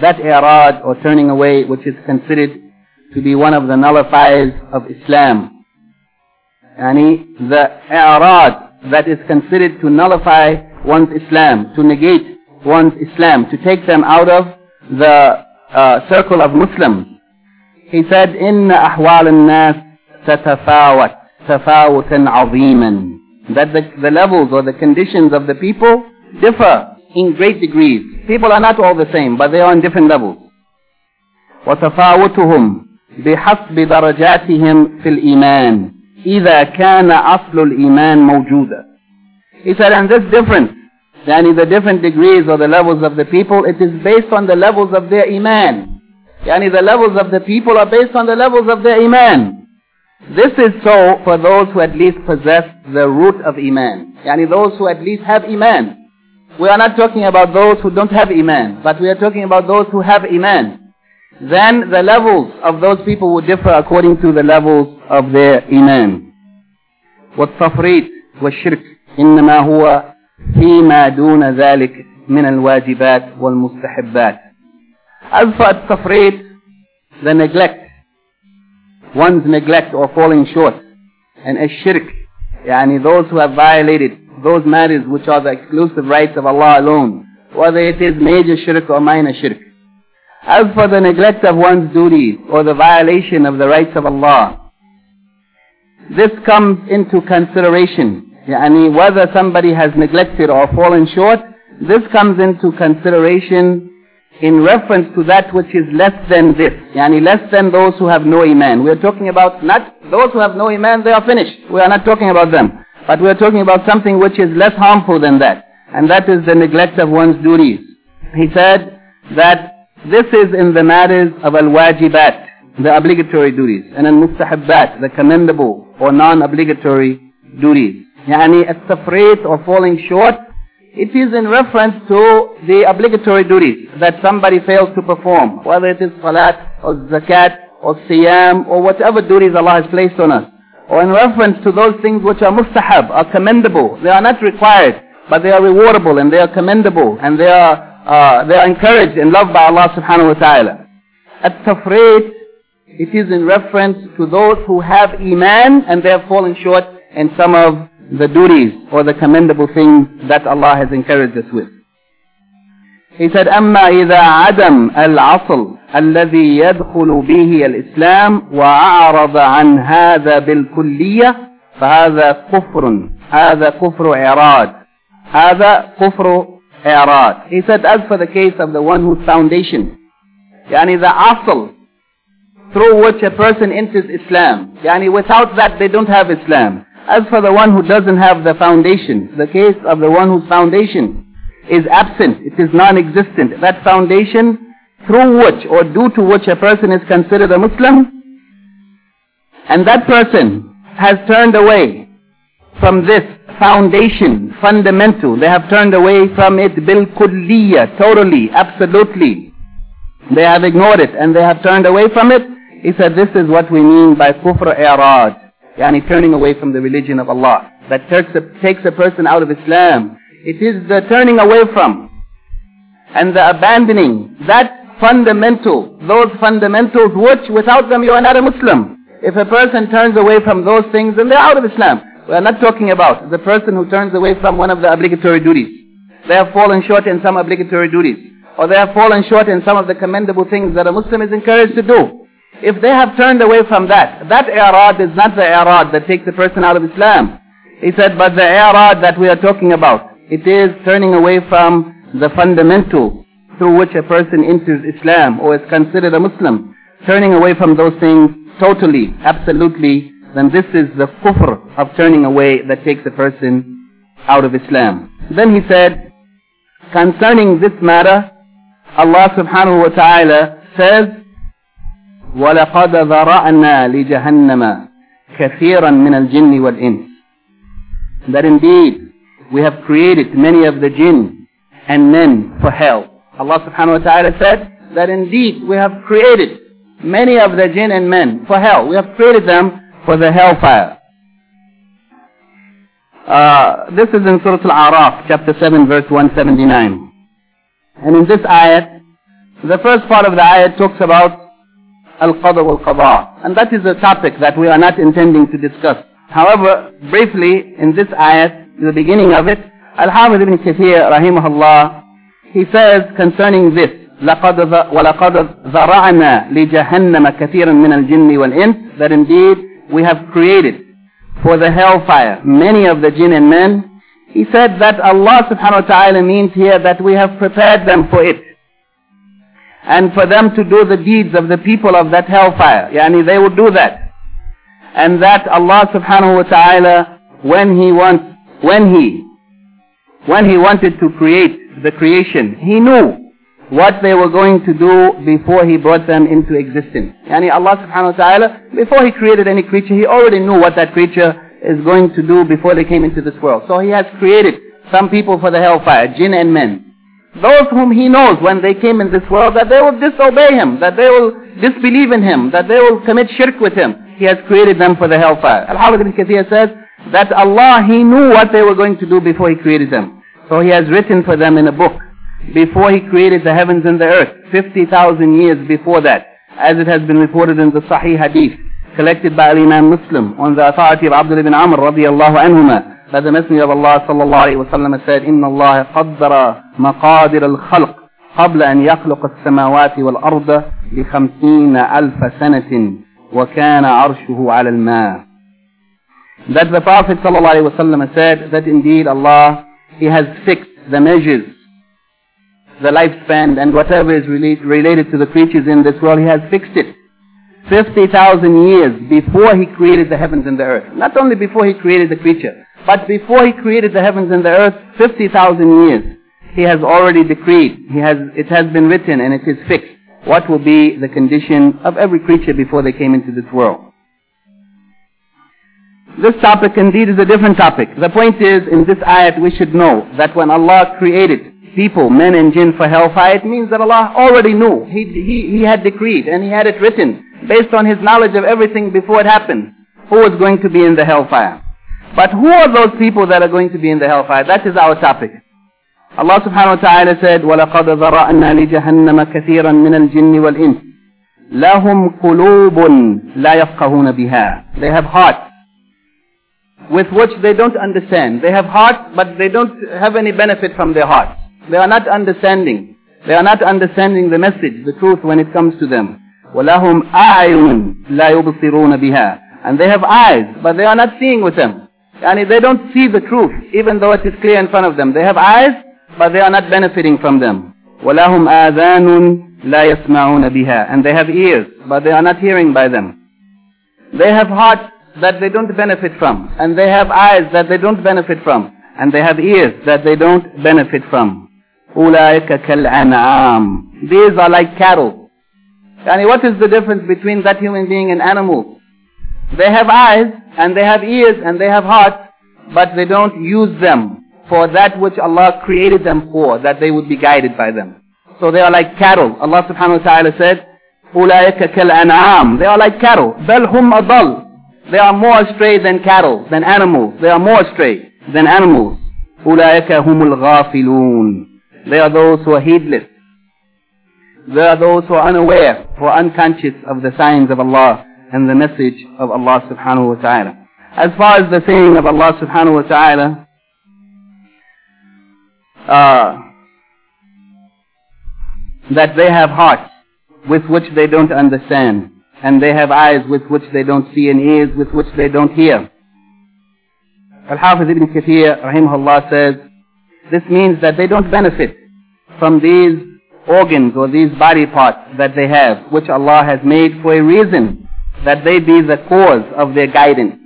that i'rad or turning away which is considered to be one of the nullifiers of Islam. Yani the i'rad that is considered to nullify one's Islam, to negate one's Islam, to take them out of the uh, circle of Muslims. He said, إِنَّ أَحْوَالَ النَّاسِ تَتَفَاوَتْ تَفَاوُتًا عَظِيمًا That the, the levels or the conditions of the people differ in great degrees. People are not all the same, but they are on different levels. وتفاوتهم بحسب درجاتهم في الإيمان إذا كان أصل الإيمان موجودا. He said, and this difference, yani the different degrees or the levels of the people, it is based on the levels of their Iman. Yani the levels of the people are based on the levels of their Iman. This is so for those who at least possess the root of Iman. Yani those who at least have Iman. We are not talking about those who don't have Iman, but we are talking about those who have Iman. Then the levels of those people would differ according to the levels of their Iman. والتفريط والشرك إنما هو فيما دون ذلك من الواجبات والمستحبات. As for التفريط, the neglect, one's neglect or falling short, and الشرك, يعني those who have violated those matters which are the exclusive rights of Allah alone, whether it is major shirk or minor shirk. As for the neglect of one's duties or the violation of the rights of Allah, this comes into consideration. Yani whether somebody has neglected or fallen short, this comes into consideration in reference to that which is less than this. Yani less than those who have no iman. We are talking about not those who have no iman, they are finished. We are not talking about them. But we are talking about something which is less harmful than that. And that is the neglect of one's duties. He said that this is in the matters of al-wajibat, the obligatory duties, and al-mustahabbat, the commendable or non-obligatory duties. Yani at-tafrit or falling short, it is in reference to the obligatory duties that somebody fails to perform, whether it is salat or zakat or siyam or whatever duties Allah has placed on us or in reference to those things which are mustahab, are commendable. They are not required, but they are rewardable and they are commendable and they are, uh, they are encouraged and loved by Allah subhanahu wa ta'ala. At-tafrit, it is in reference to those who have iman and they have fallen short in some of the duties or the commendable things that Allah has encouraged us with. He said, أما إذا عدم العصل الذي يدخل به الإسلام وأعرض عن هذا بالكلية فهذا كفر هذا كفر إعراض هذا كفر إعراض He said, as for the case of the one whose foundation يعني the asl through which a person enters Islam يعني without that they don't have Islam as for the one who doesn't have the foundation the case of the one whose foundation is absent, it is non-existent. That foundation through which or due to which a person is considered a Muslim, and that person has turned away from this foundation, fundamental. They have turned away from it bil kulliya, totally, absolutely. They have ignored it and they have turned away from it. He said this is what we mean by kufr i'rad, yani turning away from the religion of Allah. That takes a, takes a person out of Islam it is the turning away from and the abandoning that fundamental, those fundamentals which without them you are not a Muslim. If a person turns away from those things, then they're out of Islam. We are not talking about the person who turns away from one of the obligatory duties. They have fallen short in some obligatory duties. Or they have fallen short in some of the commendable things that a Muslim is encouraged to do. If they have turned away from that, that i'rad is not the i'rad that takes the person out of Islam. He said, but the i'rad that we are talking about, it is turning away from the fundamental through which a person enters Islam or is considered a Muslim. Turning away from those things totally, absolutely, then this is the kufr of turning away that takes a person out of Islam. Then he said, concerning this matter, Allah subhanahu wa ta'ala says, وَلَقَدْ ذَرَأْنَا لِجَهَنَّمَ كَثِيرًا مِنَ الْجِنِّ وَالْإِنسِ That indeed, we have created many of the jinn and men for hell. Allah subhanahu wa ta'ala said that indeed we have created many of the jinn and men for hell. We have created them for the hellfire. Uh, this is in Surah Al-A'raf, chapter 7, verse 179. And in this ayat, the first part of the ayat talks about Al-Qadr wal-Qadar. And that is a topic that we are not intending to discuss However, briefly, in this ayat, the beginning of it, Al-Hafiz ibn Kathir, rahimahullah, he says concerning this, لقد ولقد ذرعنا لجهنم كثيرا من الجن والإنس that indeed we have created for the hellfire many of the jinn and men he said that Allah subhanahu wa ta'ala means here that we have prepared them for it and for them to do the deeds of the people of that hellfire yani they would do that and that Allah subhanahu wa ta'ala when he wants when he when he wanted to create the creation he knew what they were going to do before he brought them into existence. Yani Allah subhanahu wa ta'ala, before he created any creature, he already knew what that creature is going to do before they came into this world. So he has created some people for the hellfire, jinn and men. Those whom he knows when they came in this world that they will disobey him, that they will disbelieve in him, that they will commit shirk with him. He has created them for the hellfire. Al-Hafidh ibn Kathir says that Allah, He knew what they were going to do before He created them. So He has written for them in a book before He created the heavens and the earth, 50,000 years before that, as it has been reported in the Sahih Hadith, collected by Imam Muslim on the authority of Abdullah ibn Amr radiallahu anhuma, that the Messenger of Allah sallallahu alayhi wa sallam said, إِنَّ اللَّهَ قَدَّرَ مَقَادِرَ الْخَلْقِ قبل أن يخلق السماوات والأرض بخمسين ألف سنة وكان عرشه على الماء that the Prophet ﷺ said that indeed Allah, He has fixed the measures the lifespan and whatever is related to the creatures in this world, He has fixed it. 50,000 years before He created the heavens and the earth. Not only before He created the creature, but before He created the heavens and the earth, 50,000 years. He has already decreed. He has, it has been written and it is fixed. What will be the condition of every creature before they came into this world. This topic indeed is a different topic. The point is, in this ayat we should know that when Allah created people, men and jinn for hellfire, it means that Allah already knew. He, he, he had decreed and He had it written based on His knowledge of everything before it happened, who was going to be in the hellfire. But who are those people that are going to be in the hellfire? That is our topic. Allah subhanahu wa ta'ala said, وَلَقَدْ ذَرَأْنَا لِجَهَنَّمَ كَثِيرًا مِنَ الْجِنِّ وَالْإِنسِ لَهُمْ قُلُوبٌ لَا يَفْقَهُونَ بِهَا They have hearts with which they don't understand. They have hearts, but they don't have any benefit from their hearts. They are not understanding. They are not understanding the message, the truth when it comes to them. وَلَهُمْ أَعْيُنٌ لَا يُبْصِرُونَ بِهَا And they have eyes, but they are not seeing with them. And they don't see the truth, even though it is clear in front of them. They have eyes, but they are not benefiting from them. وَلَهُمْ آذَانٌ لَا يَسْمَعُونَ بِهَا And they have ears, but they are not hearing by them. They have hearts that they don't benefit from. And they have eyes that they don't benefit from. And they have ears that they don't benefit from. أولئك كالأنعام These are like cattle. And what is the difference between that human being and animals? They have eyes and they have ears and they have hearts, but they don't use them for that which Allah created them for, that they would be guided by them. So they are like cattle. Allah subhanahu wa ta'ala said, أولئك كالأنعام They are like cattle. بل هم أضل They are more astray than cattle, than animals. They are more astray than animals. أولئك هم الغافلون they are those who are heedless. They are those who are unaware, who are unconscious of the signs of Allah and the message of Allah subhanahu wa ta'ala. As far as the saying of Allah subhanahu wa ta'ala, uh, that they have hearts with which they don't understand, and they have eyes with which they don't see, and ears with which they don't hear. Al-Hafiz ibn Kathir, rahimahullah, says, this means that they don't benefit from these organs or these body parts that they have, which Allah has made for a reason, that they be the cause of their guidance.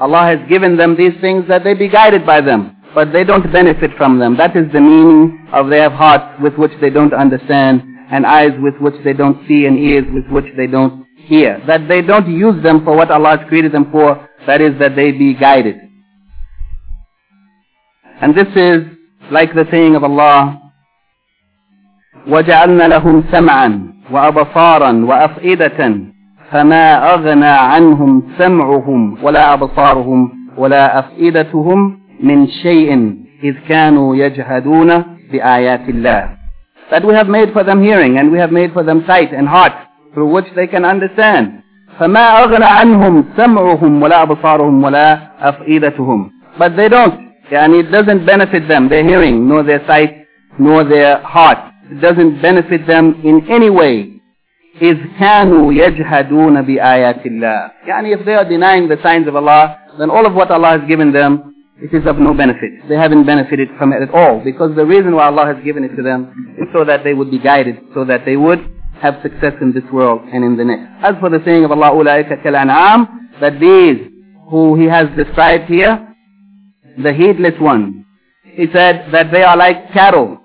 Allah has given them these things that they be guided by them, but they don't benefit from them. That is the meaning of they have hearts with which they don't understand, and eyes with which they don't see, and ears with which they don't hear. That they don't use them for what Allah has created them for, that is that they be guided. And this is like the saying of Allah, وَجَعَلْنَا لَهُمْ سَمْعًا وَأَبصارا وَأَفْئِدَةً فما أغنى عنهم سمعهم ولا أبصارهم ولا أفئدتهم من شيء إذ كانوا يجهدون بآيات الله. That we have made for them hearing and we have made for them sight and heart through which they can understand. فما أغنى عنهم سمعهم ولا أبصارهم ولا أفئدتهم but they don't يعني it doesn't benefit them their hearing nor their sight nor their heart it doesn't benefit them in any way إذ كانوا يجهدون بآيات الله يعني if they are denying the signs of Allah then all of what Allah has given them it is of no benefit. They haven't benefited from it at all because the reason why Allah has given it to them is so that they would be guided, so that they would have success in this world and in the next. As for the saying of Allah, أُولَٰئِكَ كَالْأَنْعَامِ that these who He has described here, the heedless ones, He said that they are like cattle.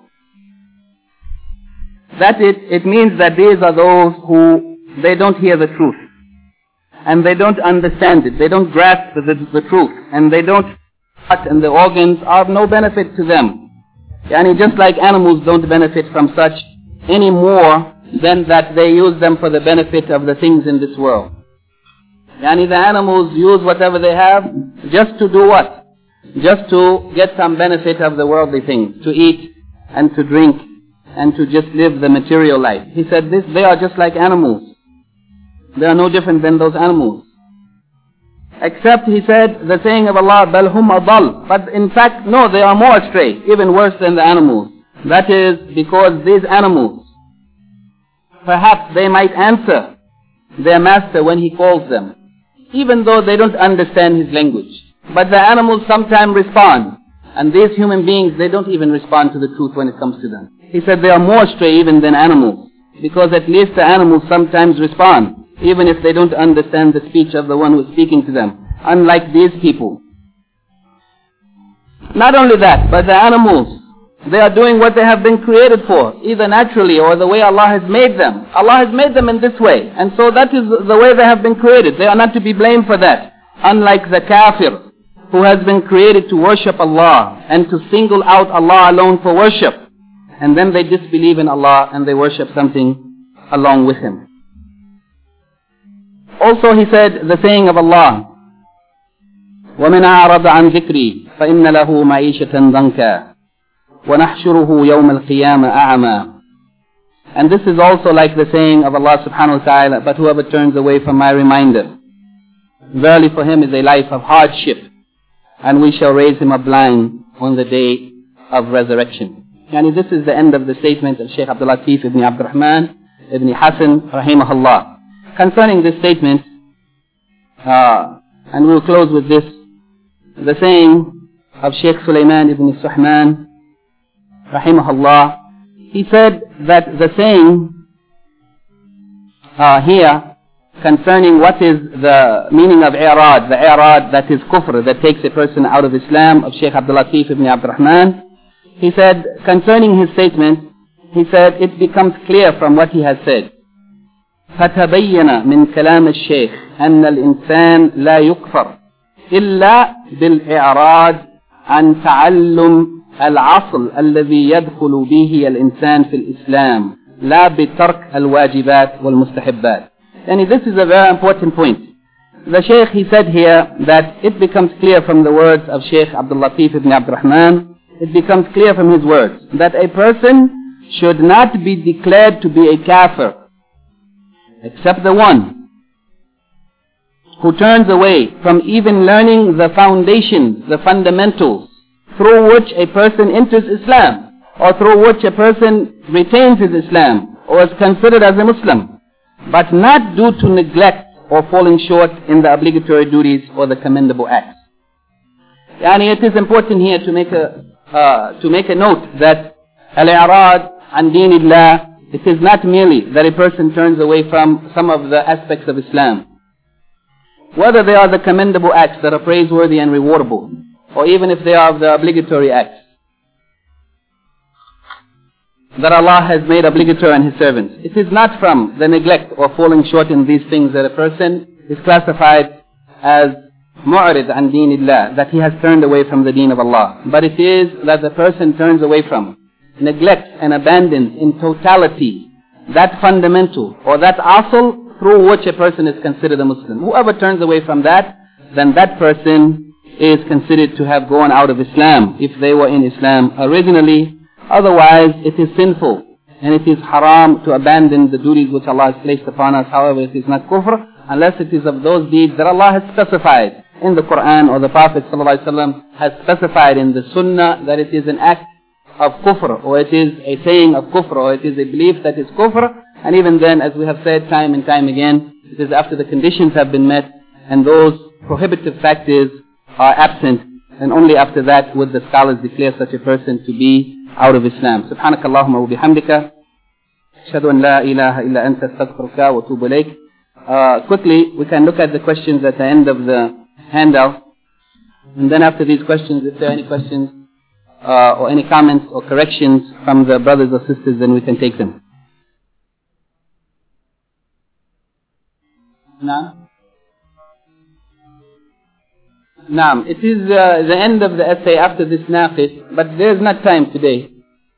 That it, it means that these are those who, they don't hear the truth. And they don't understand it. They don't grasp the, the truth. And they don't heart and the organs are of no benefit to them. Yani just like animals don't benefit from such any more than that they use them for the benefit of the things in this world. Yani the animals use whatever they have just to do what? Just to get some benefit of the worldly things, to eat and to drink and to just live the material life. He said this, they are just like animals. They are no different than those animals. Except he said the saying of Allah, بَلْ هُمْ أَضَلْ But in fact, no, they are more astray, even worse than the animals. That is because these animals, perhaps they might answer their master when he calls them, even though they don't understand his language. But the animals sometimes respond. And these human beings, they don't even respond to the truth when it comes to them. He said they are more astray even than animals. Because at least the animals sometimes respond even if they don't understand the speech of the one who is speaking to them, unlike these people. Not only that, but the animals, they are doing what they have been created for, either naturally or the way Allah has made them. Allah has made them in this way, and so that is the way they have been created. They are not to be blamed for that. Unlike the kafir, who has been created to worship Allah and to single out Allah alone for worship. And then they disbelieve in Allah and they worship something along with Him. Also he said the saying of Allah, ومن أعرض عن ذكري فإن له معيشة ضنكا ونحشره يوم القيامة أعمى And this is also like the saying of Allah subhanahu wa ta'ala, but whoever turns away from my reminder, verily for him is a life of hardship, and we shall raise him up blind on the day of resurrection. Yani this is the end of the statement of Shaykh Abdul Latif ibn Abdurrahman ibn Hassan rahimahullah concerning this statement, uh, and we'll close with this, the saying of Sheikh Sulaiman ibn Suhman, rahimahullah, he said that the saying uh, here concerning what is the meaning of i'rad, the i'rad that is kufr, that takes a person out of Islam, of Sheikh Abdul Latif ibn Abd Rahman, he said, concerning his statement, he said, it becomes clear from what he has said. فتبين من كلام الشيخ أن الإنسان لا يكفر إلا بالإعراد عن تعلم العصل الذي يدخل به الإنسان في الإسلام لا بترك الواجبات والمستحبات يعني this is a very important point the Sheikh he said here that it becomes clear from the words of Sheikh Abdul Latif ibn Abdurrahman it becomes clear from his words that a person should not be declared to be a kafir except the one who turns away from even learning the foundations, the fundamentals, through which a person enters Islam, or through which a person retains his Islam, or is considered as a Muslim, but not due to neglect or falling short in the obligatory duties or the commendable acts. Yani it is important here to make a, uh, to make a note that al-i'rad an dinillah it is not merely that a person turns away from some of the aspects of Islam. Whether they are the commendable acts that are praiseworthy and rewardable, or even if they are the obligatory acts that Allah has made obligatory on His servants. It is not from the neglect or falling short in these things that a person is classified as mu'rid an dinillah, that he has turned away from the deen of Allah. But it is that the person turns away from neglects and abandons in totality that fundamental or that asl through which a person is considered a Muslim. Whoever turns away from that, then that person is considered to have gone out of Islam if they were in Islam originally. Otherwise, it is sinful And it is haram to abandon the duties which Allah has placed upon us. However, it is not kufr unless it is of those deeds that Allah has specified in the Quran or the Prophet ﷺ has specified in the Sunnah that it is an act of kufr or it is a saying of kufr or it is a belief that is kufr. And even then, as we have said time and time again, it is after the conditions have been met and those prohibitive factors are absent and only after that would the scholars declare such a person to be out of Islam. سبحانك اللهم وبحمدك أشهد أن لا إله إلا أنت استغفرك وأتوب إليك. Uh, quickly, we can look at the questions at the end of the handout. And then after these questions, if there are any questions uh, or any comments or corrections from the brothers or sisters, then we can take them. Now? Naam, it is uh, the end of the essay after this naqid, but there is not time today.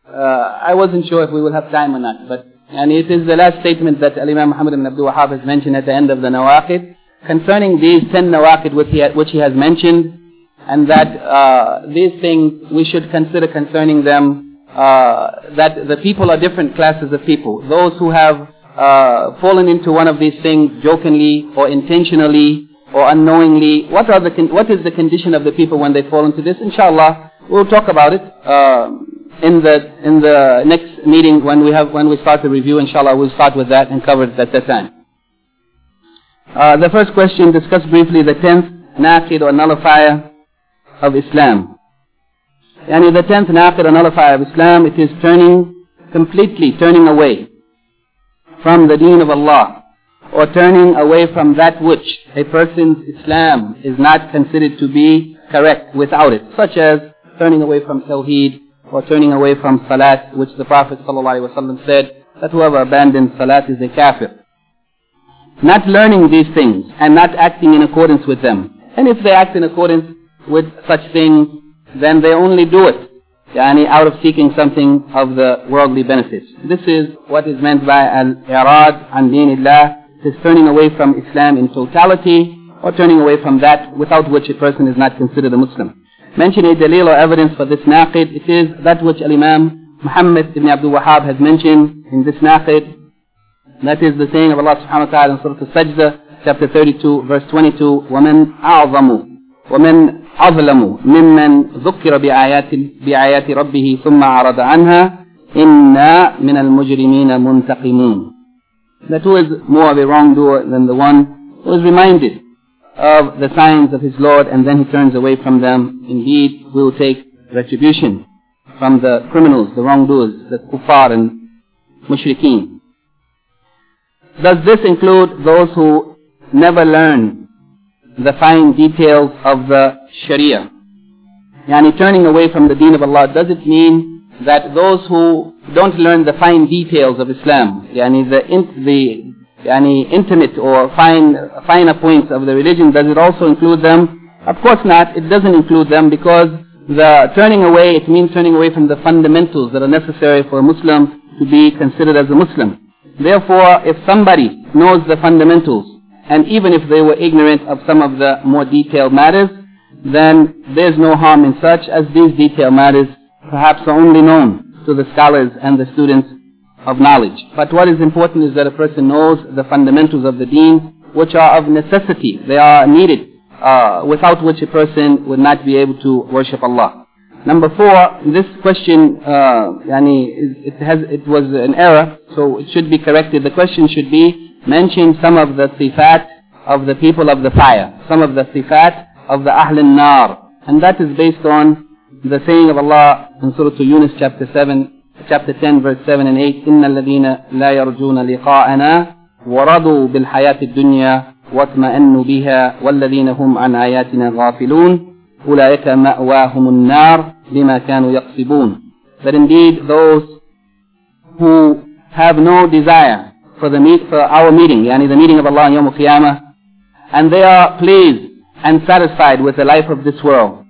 Uh, I wasn't sure if we will have time or not, but and it is the last statement that Imam Muhammad ibn Abdul Wahhab has mentioned at the end of the nawaqid concerning these ten nawaqid which he, which he has mentioned, and that uh, these things we should consider concerning them uh, that the people are different classes of people. Those who have uh, fallen into one of these things jokingly or intentionally or unknowingly, what are the what is the condition of the people when they fall into this? Inshallah, we'll talk about it uh, in the in the next meeting when we have when we start the review. Inshallah, we'll start with that and cover it at that time. Uh, the first question discuss briefly the tenth naqid or nullifier of Islam. Yani the tenth naqid or nullifier of Islam, it is turning completely turning away from the deen of Allah or turning away from that which a person's Islam is not considered to be correct without it, such as turning away from Tawheed or turning away from Salat, which the Prophet ﷺ said that whoever abandons Salat is a kafir. Not learning these things and not acting in accordance with them. And if they act in accordance with such things, then they only do it yani out of seeking something of the worldly benefits. This is what is meant by al-irad an dinillah is turning away from Islam in totality or turning away from that without which a person is not considered a Muslim. Mention a dalil or evidence for this naqid. It is that which Al-Imam Muhammad ibn Abdul Wahhab has mentioned in this naqid. That is the saying of Allah subhanahu wa ta'ala in Surah Al-Sajdah, chapter 32, verse 22, وَمَنْ أَعْظَمُ ومن أظلم ممن ذكر بآيات, بآيات ربه ثم عرض عنها إنا من المجرمين منتقمون that who is more of a wrongdoer than the one who is reminded of the signs of his Lord and then he turns away from them. Indeed, we will take retribution from the criminals, the wrongdoers, the kuffar and mushrikeen. Does this include those who never learn the fine details of the Sharia? Yani turning away from the deen of Allah, does it mean that those who don't learn the fine details of Islam, yani the, in, the yani intimate or fine, finer points of the religion, does it also include them? Of course not. It doesn't include them because the turning away, it means turning away from the fundamentals that are necessary for a Muslim to be considered as a Muslim. Therefore, if somebody knows the fundamentals, and even if they were ignorant of some of the more detailed matters, then there's no harm in such as these detailed matters perhaps are only known to the scholars and the students of knowledge. But what is important is that a person knows the fundamentals of the deen, which are of necessity. They are needed, uh, without which a person would not be able to worship Allah. Number four, this question, uh, yani, it, has, it was an error, so it should be corrected. The question should be, mention some of the sifat of the people of the fire, some of the sifat of the Ahlul nar And that is based on the saying of Allah in Surah Yunus chapter 7, chapter 10 verse 7 and 8, إن الذين لا يرجون لقاءنا ورضوا بالحياة الدنيا واطمأنوا بها والذين هم عن آياتنا غافلون أولئك مأواهم النار بما كانوا يقصبون That indeed those who have no desire for the meet, for our meeting, yani the meeting of Allah on Yom Qiyamah, and they are pleased and satisfied with the life of this world.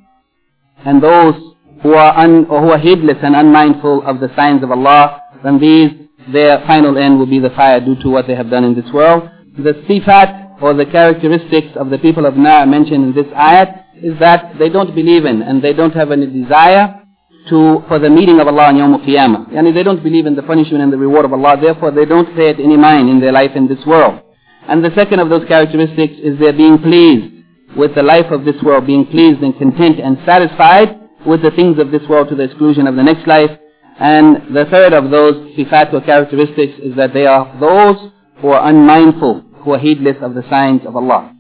And those who are, un, or who are heedless and unmindful of the signs of Allah, then these, their final end will be the fire due to what they have done in this world. The sifat, or the characteristics of the people of Na mentioned in this ayat, is that they don't believe in and they don't have any desire to, for the meeting of Allah on Yawm al-Qiyamah. Yani they don't believe in the punishment and the reward of Allah, therefore they don't pay it any mind in their life in this world. And the second of those characteristics is their being pleased with the life of this world, being pleased and content and satisfied with the things of this world to the exclusion of the next life. And the third of those sifat or characteristics is that they are those who are unmindful, who are heedless of the signs of Allah.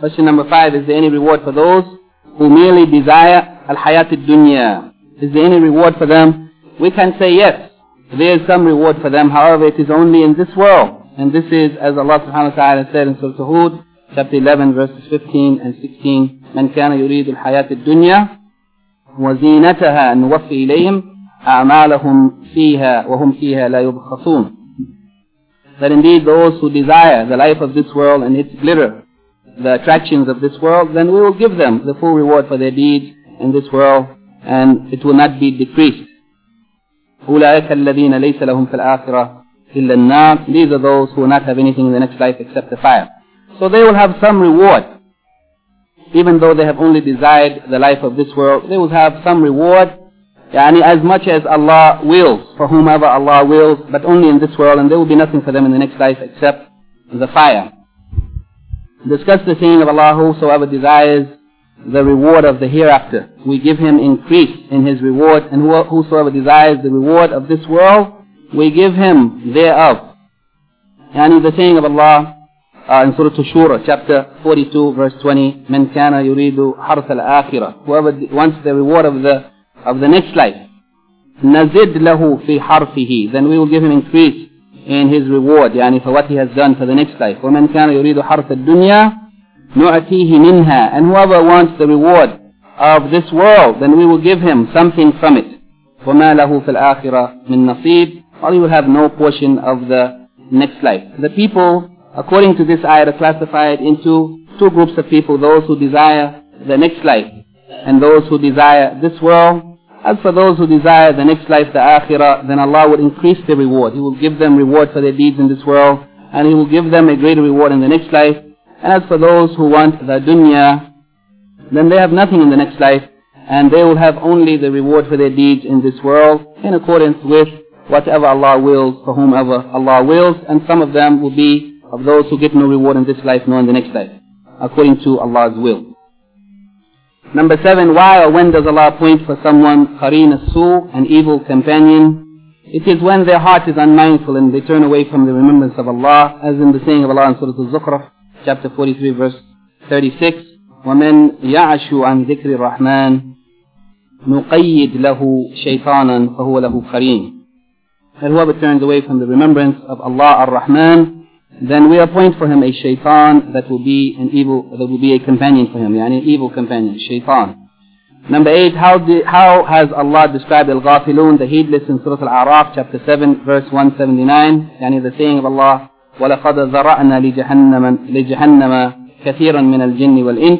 Question number five, is there any reward for those who merely desire al-hayat al-dunya? Is there any reward for them? We can say yes, there is some reward for them, however it is only in this world. And this is, as Allah subhanahu wa ta'ala said in Surah Hud, chapter 11, verses 15 and 16, من كان يريد الحياة الدنيا وزينتها نوفي إليهم أعمالهم فيها وهم فيها لا يبخسون. That indeed those who desire the life of this world and its glitter, the attractions of this world, then we will give them the full reward for their deeds in this world and it will not be decreased. أولئك الذين ليس لهم في الآخرة إلا النار. These are those who will not have anything in the next life except the fire. So they will have some reward. Even though they have only desired the life of this world, they will have some reward. Yani as much as Allah wills, for whomever Allah wills, but only in this world, and there will be nothing for them in the next life except the fire. Discuss the saying of Allah, whosoever desires the reward of the hereafter. We give him increase in his reward, and whosoever desires the reward of this world, we give him thereof. And the saying of Allah uh, in Surah Shura, chapter 42, verse 20, من كان يريد حرث الآخرة. Whoever wants the reward of the of the next life, نزد له في حرفه. Then we will give him increase in his reward, يعني for what he has done for the next life. ومن كان يريد حرث الدنيا نعطيه منها. And whoever wants the reward of this world, then we will give him something from it. وما له في الآخرة من نصيب or you will have no portion of the next life. The people, according to this ayah, are classified into two groups of people, those who desire the next life and those who desire this world. As for those who desire the next life, the akhirah, then Allah will increase their reward. He will give them reward for their deeds in this world, and He will give them a greater reward in the next life. And as for those who want the dunya, then they have nothing in the next life, and they will have only the reward for their deeds in this world, in accordance with whatever Allah wills for whomever Allah wills, and some of them will be of those who get no reward in this life nor in the next life, according to Allah's will. Number seven, why or when does Allah appoint for someone qareen as-su, an evil companion? It is when their heart is unmindful and they turn away from the remembrance of Allah, as in the saying of Allah in Surah Al-Zukhruf, chapter 43, verse 36, وَمَنْ يَعْشُ عَنْ ذِكْرِ الرَّحْمَنِ نُقَيِّدْ لَهُ شَيْطَانًا فَهُوَ لَهُ قَرِينٌ that whoever turns away from the remembrance of Allah ar-Rahman, then we appoint for him a shaitan that will be an evil, that will be a companion for him, yani an evil companion, shaitan. Number eight, how, the, how has Allah described al-ghafilun, the heedless in Surah Al-A'raf, chapter 7, verse 179, yani the saying of Allah, وَلَقَدْ ذَرَأْنَا لِجَهَنَّمَ, لجهنم كثيرا من الجن والإنس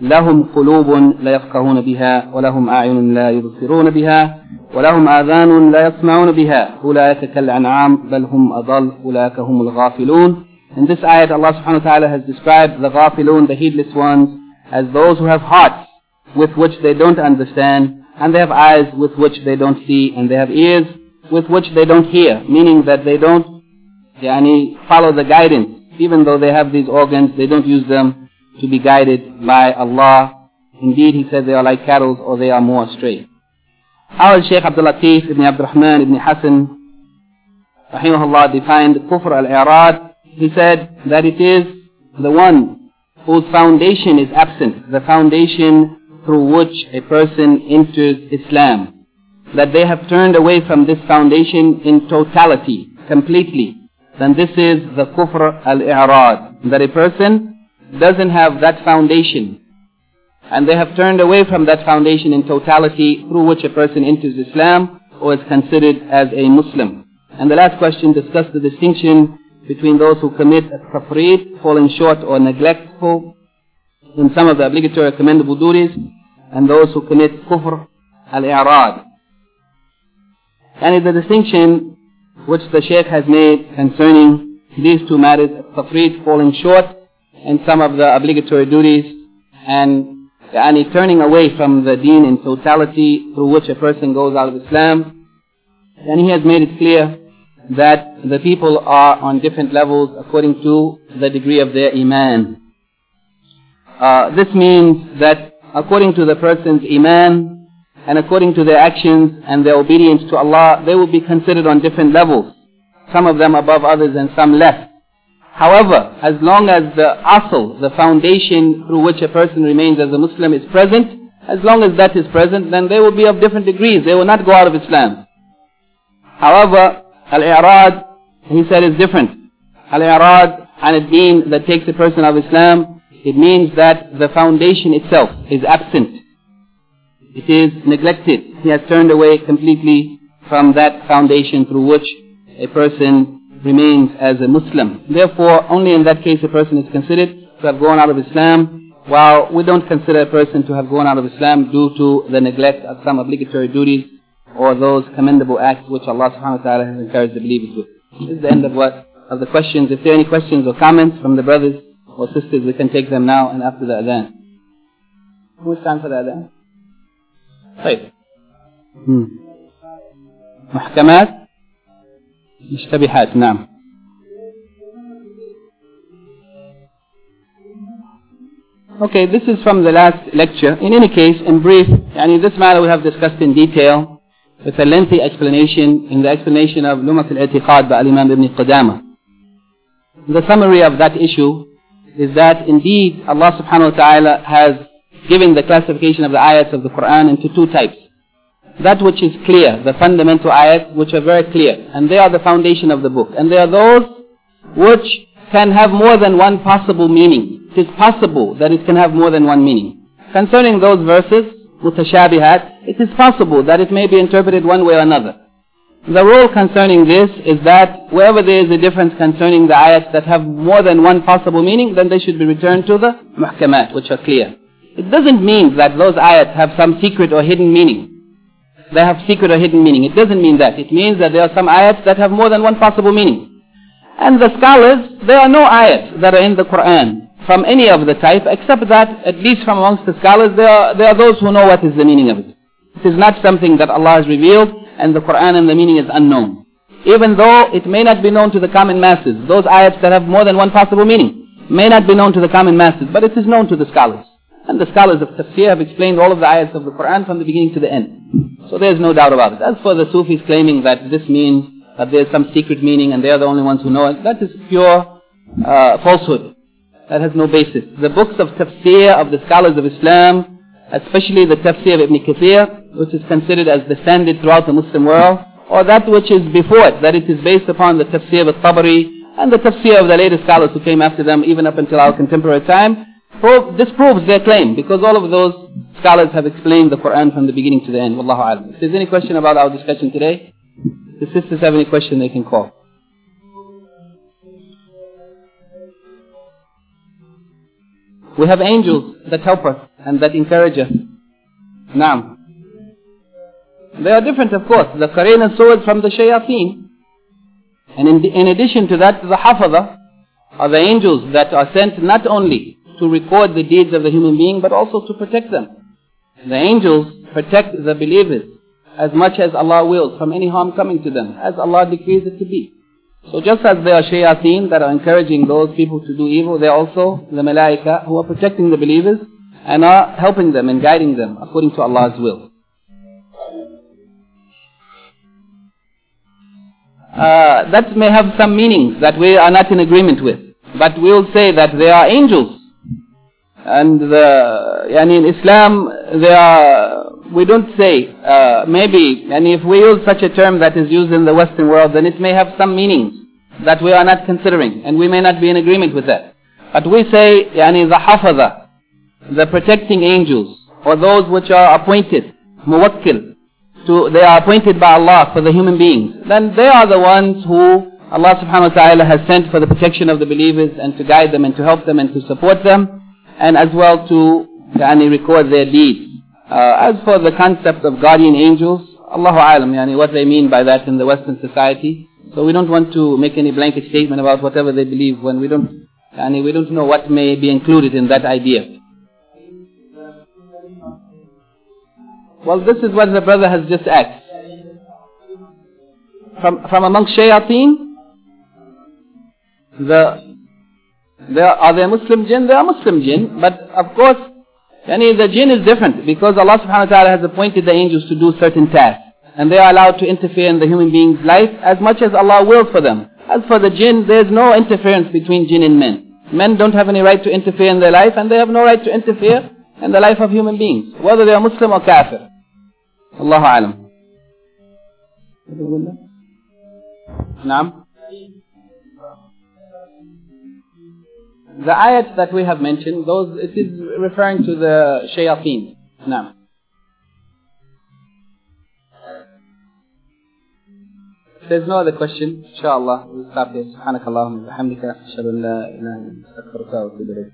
لهم قلوب لا يفقهون بها ولهم أعين لا يبصرون بها ولهم آذان لا يسمعون بها أولئك كالأنعام بل هم أضل أولئك هم الغافلون In this ayat Allah subhanahu wa ta'ala has described the ghafilun, the heedless ones, as those who have hearts with which they don't understand, and they have eyes with which they don't see, and they have ears with which they don't hear, meaning that they don't yani, follow the guidance. Even though they have these organs, they don't use them to be guided by Allah. Indeed, he said they are like cattle or they are more astray. How Shaykh Abdul Latif ibn Abdul Rahman ibn Hassan rahimahullah defined kufr al-i'rad. He said that it is the one whose foundation is absent, the foundation through which a person enters Islam. That they have turned away from this foundation in totality, completely. Then this is the kufr al-i'rad. That a person doesn't have that foundation and they have turned away from that foundation in totality through which a person enters Islam or is considered as a Muslim. And the last question discussed the distinction between those who commit a tafrit, falling short or neglectful in some of the obligatory commendable duties, and those who commit kufr al-i'rad. And is the distinction which the Shaykh has made concerning these two matters, tafrit, falling short, in some of the obligatory duties, and yani turning away from the deen in totality through which a person goes out of Islam. And he has made it clear that the people are on different levels according to the degree of their iman. Uh, this means that according to the person's iman and according to their actions and their obedience to Allah, they will be considered on different levels. Some of them above others and some less. However, as long as the asl, the foundation through which a person remains as a Muslim is present, as long as that is present, then they will be of different degrees. They will not go out of Islam. However, al-i'rad, he said, is different. Al-i'rad and deen that takes a person out of Islam, it means that the foundation itself is absent. It is neglected. He has turned away completely from that foundation through which a person remains as a Muslim. Therefore, only in that case a person is considered to have gone out of Islam, while we don't consider a person to have gone out of Islam due to the neglect of some obligatory duties or those commendable acts which Allah subhanahu wa ta'ala has encouraged the believers with. This is the end of what of the questions. If there are any questions or comments from the brothers or sisters, we can take them now and after the adhan. How much time for the adhan? طيب. محكمات مشتبهات نعم Okay, this is from the last lecture. In any case, in brief, in this matter we have discussed in detail with a lengthy explanation in the explanation of Lumat al-I'tiqad by Imam Ibn Qudama. The summary of that issue is that indeed Allah subhanahu wa ta'ala has given the classification of the ayats of the Quran into two types that which is clear, the fundamental ayat which are very clear, and they are the foundation of the book. And they are those which can have more than one possible meaning. It is possible that it can have more than one meaning. Concerning those verses, mutashabihat, it is possible that it may be interpreted one way or another. The rule concerning this is that wherever there is a difference concerning the ayats that have more than one possible meaning, then they should be returned to the muhkamat, which are clear. It doesn't mean that those ayats have some secret or hidden meaning they have secret or hidden meaning. It doesn't mean that. It means that there are some ayats that have more than one possible meaning. And the scholars, there are no ayats that are in the Quran from any of the type, except that, at least from amongst the scholars, there are, there are those who know what is the meaning of it. It is not something that Allah has revealed, and the Quran and the meaning is unknown. Even though it may not be known to the common masses, those ayats that have more than one possible meaning may not be known to the common masses, but it is known to the scholars. And the scholars of tafsir have explained all of the ayats of the Quran from the beginning to the end. So there's no doubt about it. As for the Sufis claiming that this means that there's some secret meaning and they're the only ones who know it, that is pure uh, falsehood. That has no basis. The books of tafsir of the scholars of Islam, especially the tafsir of Ibn Kathir, which is considered as the standard throughout the Muslim world, or that which is before it, that it is based upon the tafsir of Tabari and the tafsir of the later scholars who came after them, even up until our contemporary time, disproves their claim because all of those scholars have explained the Quran from the beginning to the end. Wallahu alam. If there's any question about our discussion today, the sisters have any question they can call. We have angels that help us and that encourage us. Now, they are different, of course. The Qarain and swords from the shayateen. And in, in addition to that, the hafaza are the angels that are sent not only to record the deeds of the human being, but also to protect them. The angels protect the believers as much as Allah wills from any harm coming to them, as Allah decrees it to be. So just as there are shayateen that are encouraging those people to do evil, there are also the malaika who are protecting the believers and are helping them and guiding them according to Allah's will. Uh, that may have some meanings that we are not in agreement with. But we'll say that there are angels and the, yani in Islam, are, we don't say, uh, maybe, and if we use such a term that is used in the Western world, then it may have some meanings that we are not considering, and we may not be in agreement with that. But we say, yani the hafaza, the protecting angels, or those which are appointed, muwakkil, to, they are appointed by Allah for the human beings, then they are the ones who Allah subhanahu wa ta'ala has sent for the protection of the believers and to guide them and to help them and to support them and as well to yani, record their deeds. Uh, as for the concept of guardian angels, Allahu alam, yani, what they mean by that in the Western society. So we don't want to make any blanket statement about whatever they believe when we don't, yani, we don't know what may be included in that idea. Well, this is what the brother has just asked. From, from among shayateen, the, there are there Muslim jinn? There are Muslim jinn, but of course, yani the jinn is different because Allah subhanahu wa ta'ala has appointed the angels to do certain tasks. And they are allowed to interfere in the human being's life as much as Allah wills for them. As for the jinn, there is no interference between jinn and men. Men don't have any right to interfere in their life and they have no right to interfere in the life of human beings, whether they are Muslim or Kafir. Allahu alam. Naam. The ayat that we have mentioned, those it is referring to the shayateen. Naam. If there's no other question, inshallah, we'll stop here. سبحانك اللهم وبحمدك أشهد أن لا إله إلا أنت أستغفرك وأتوب إليك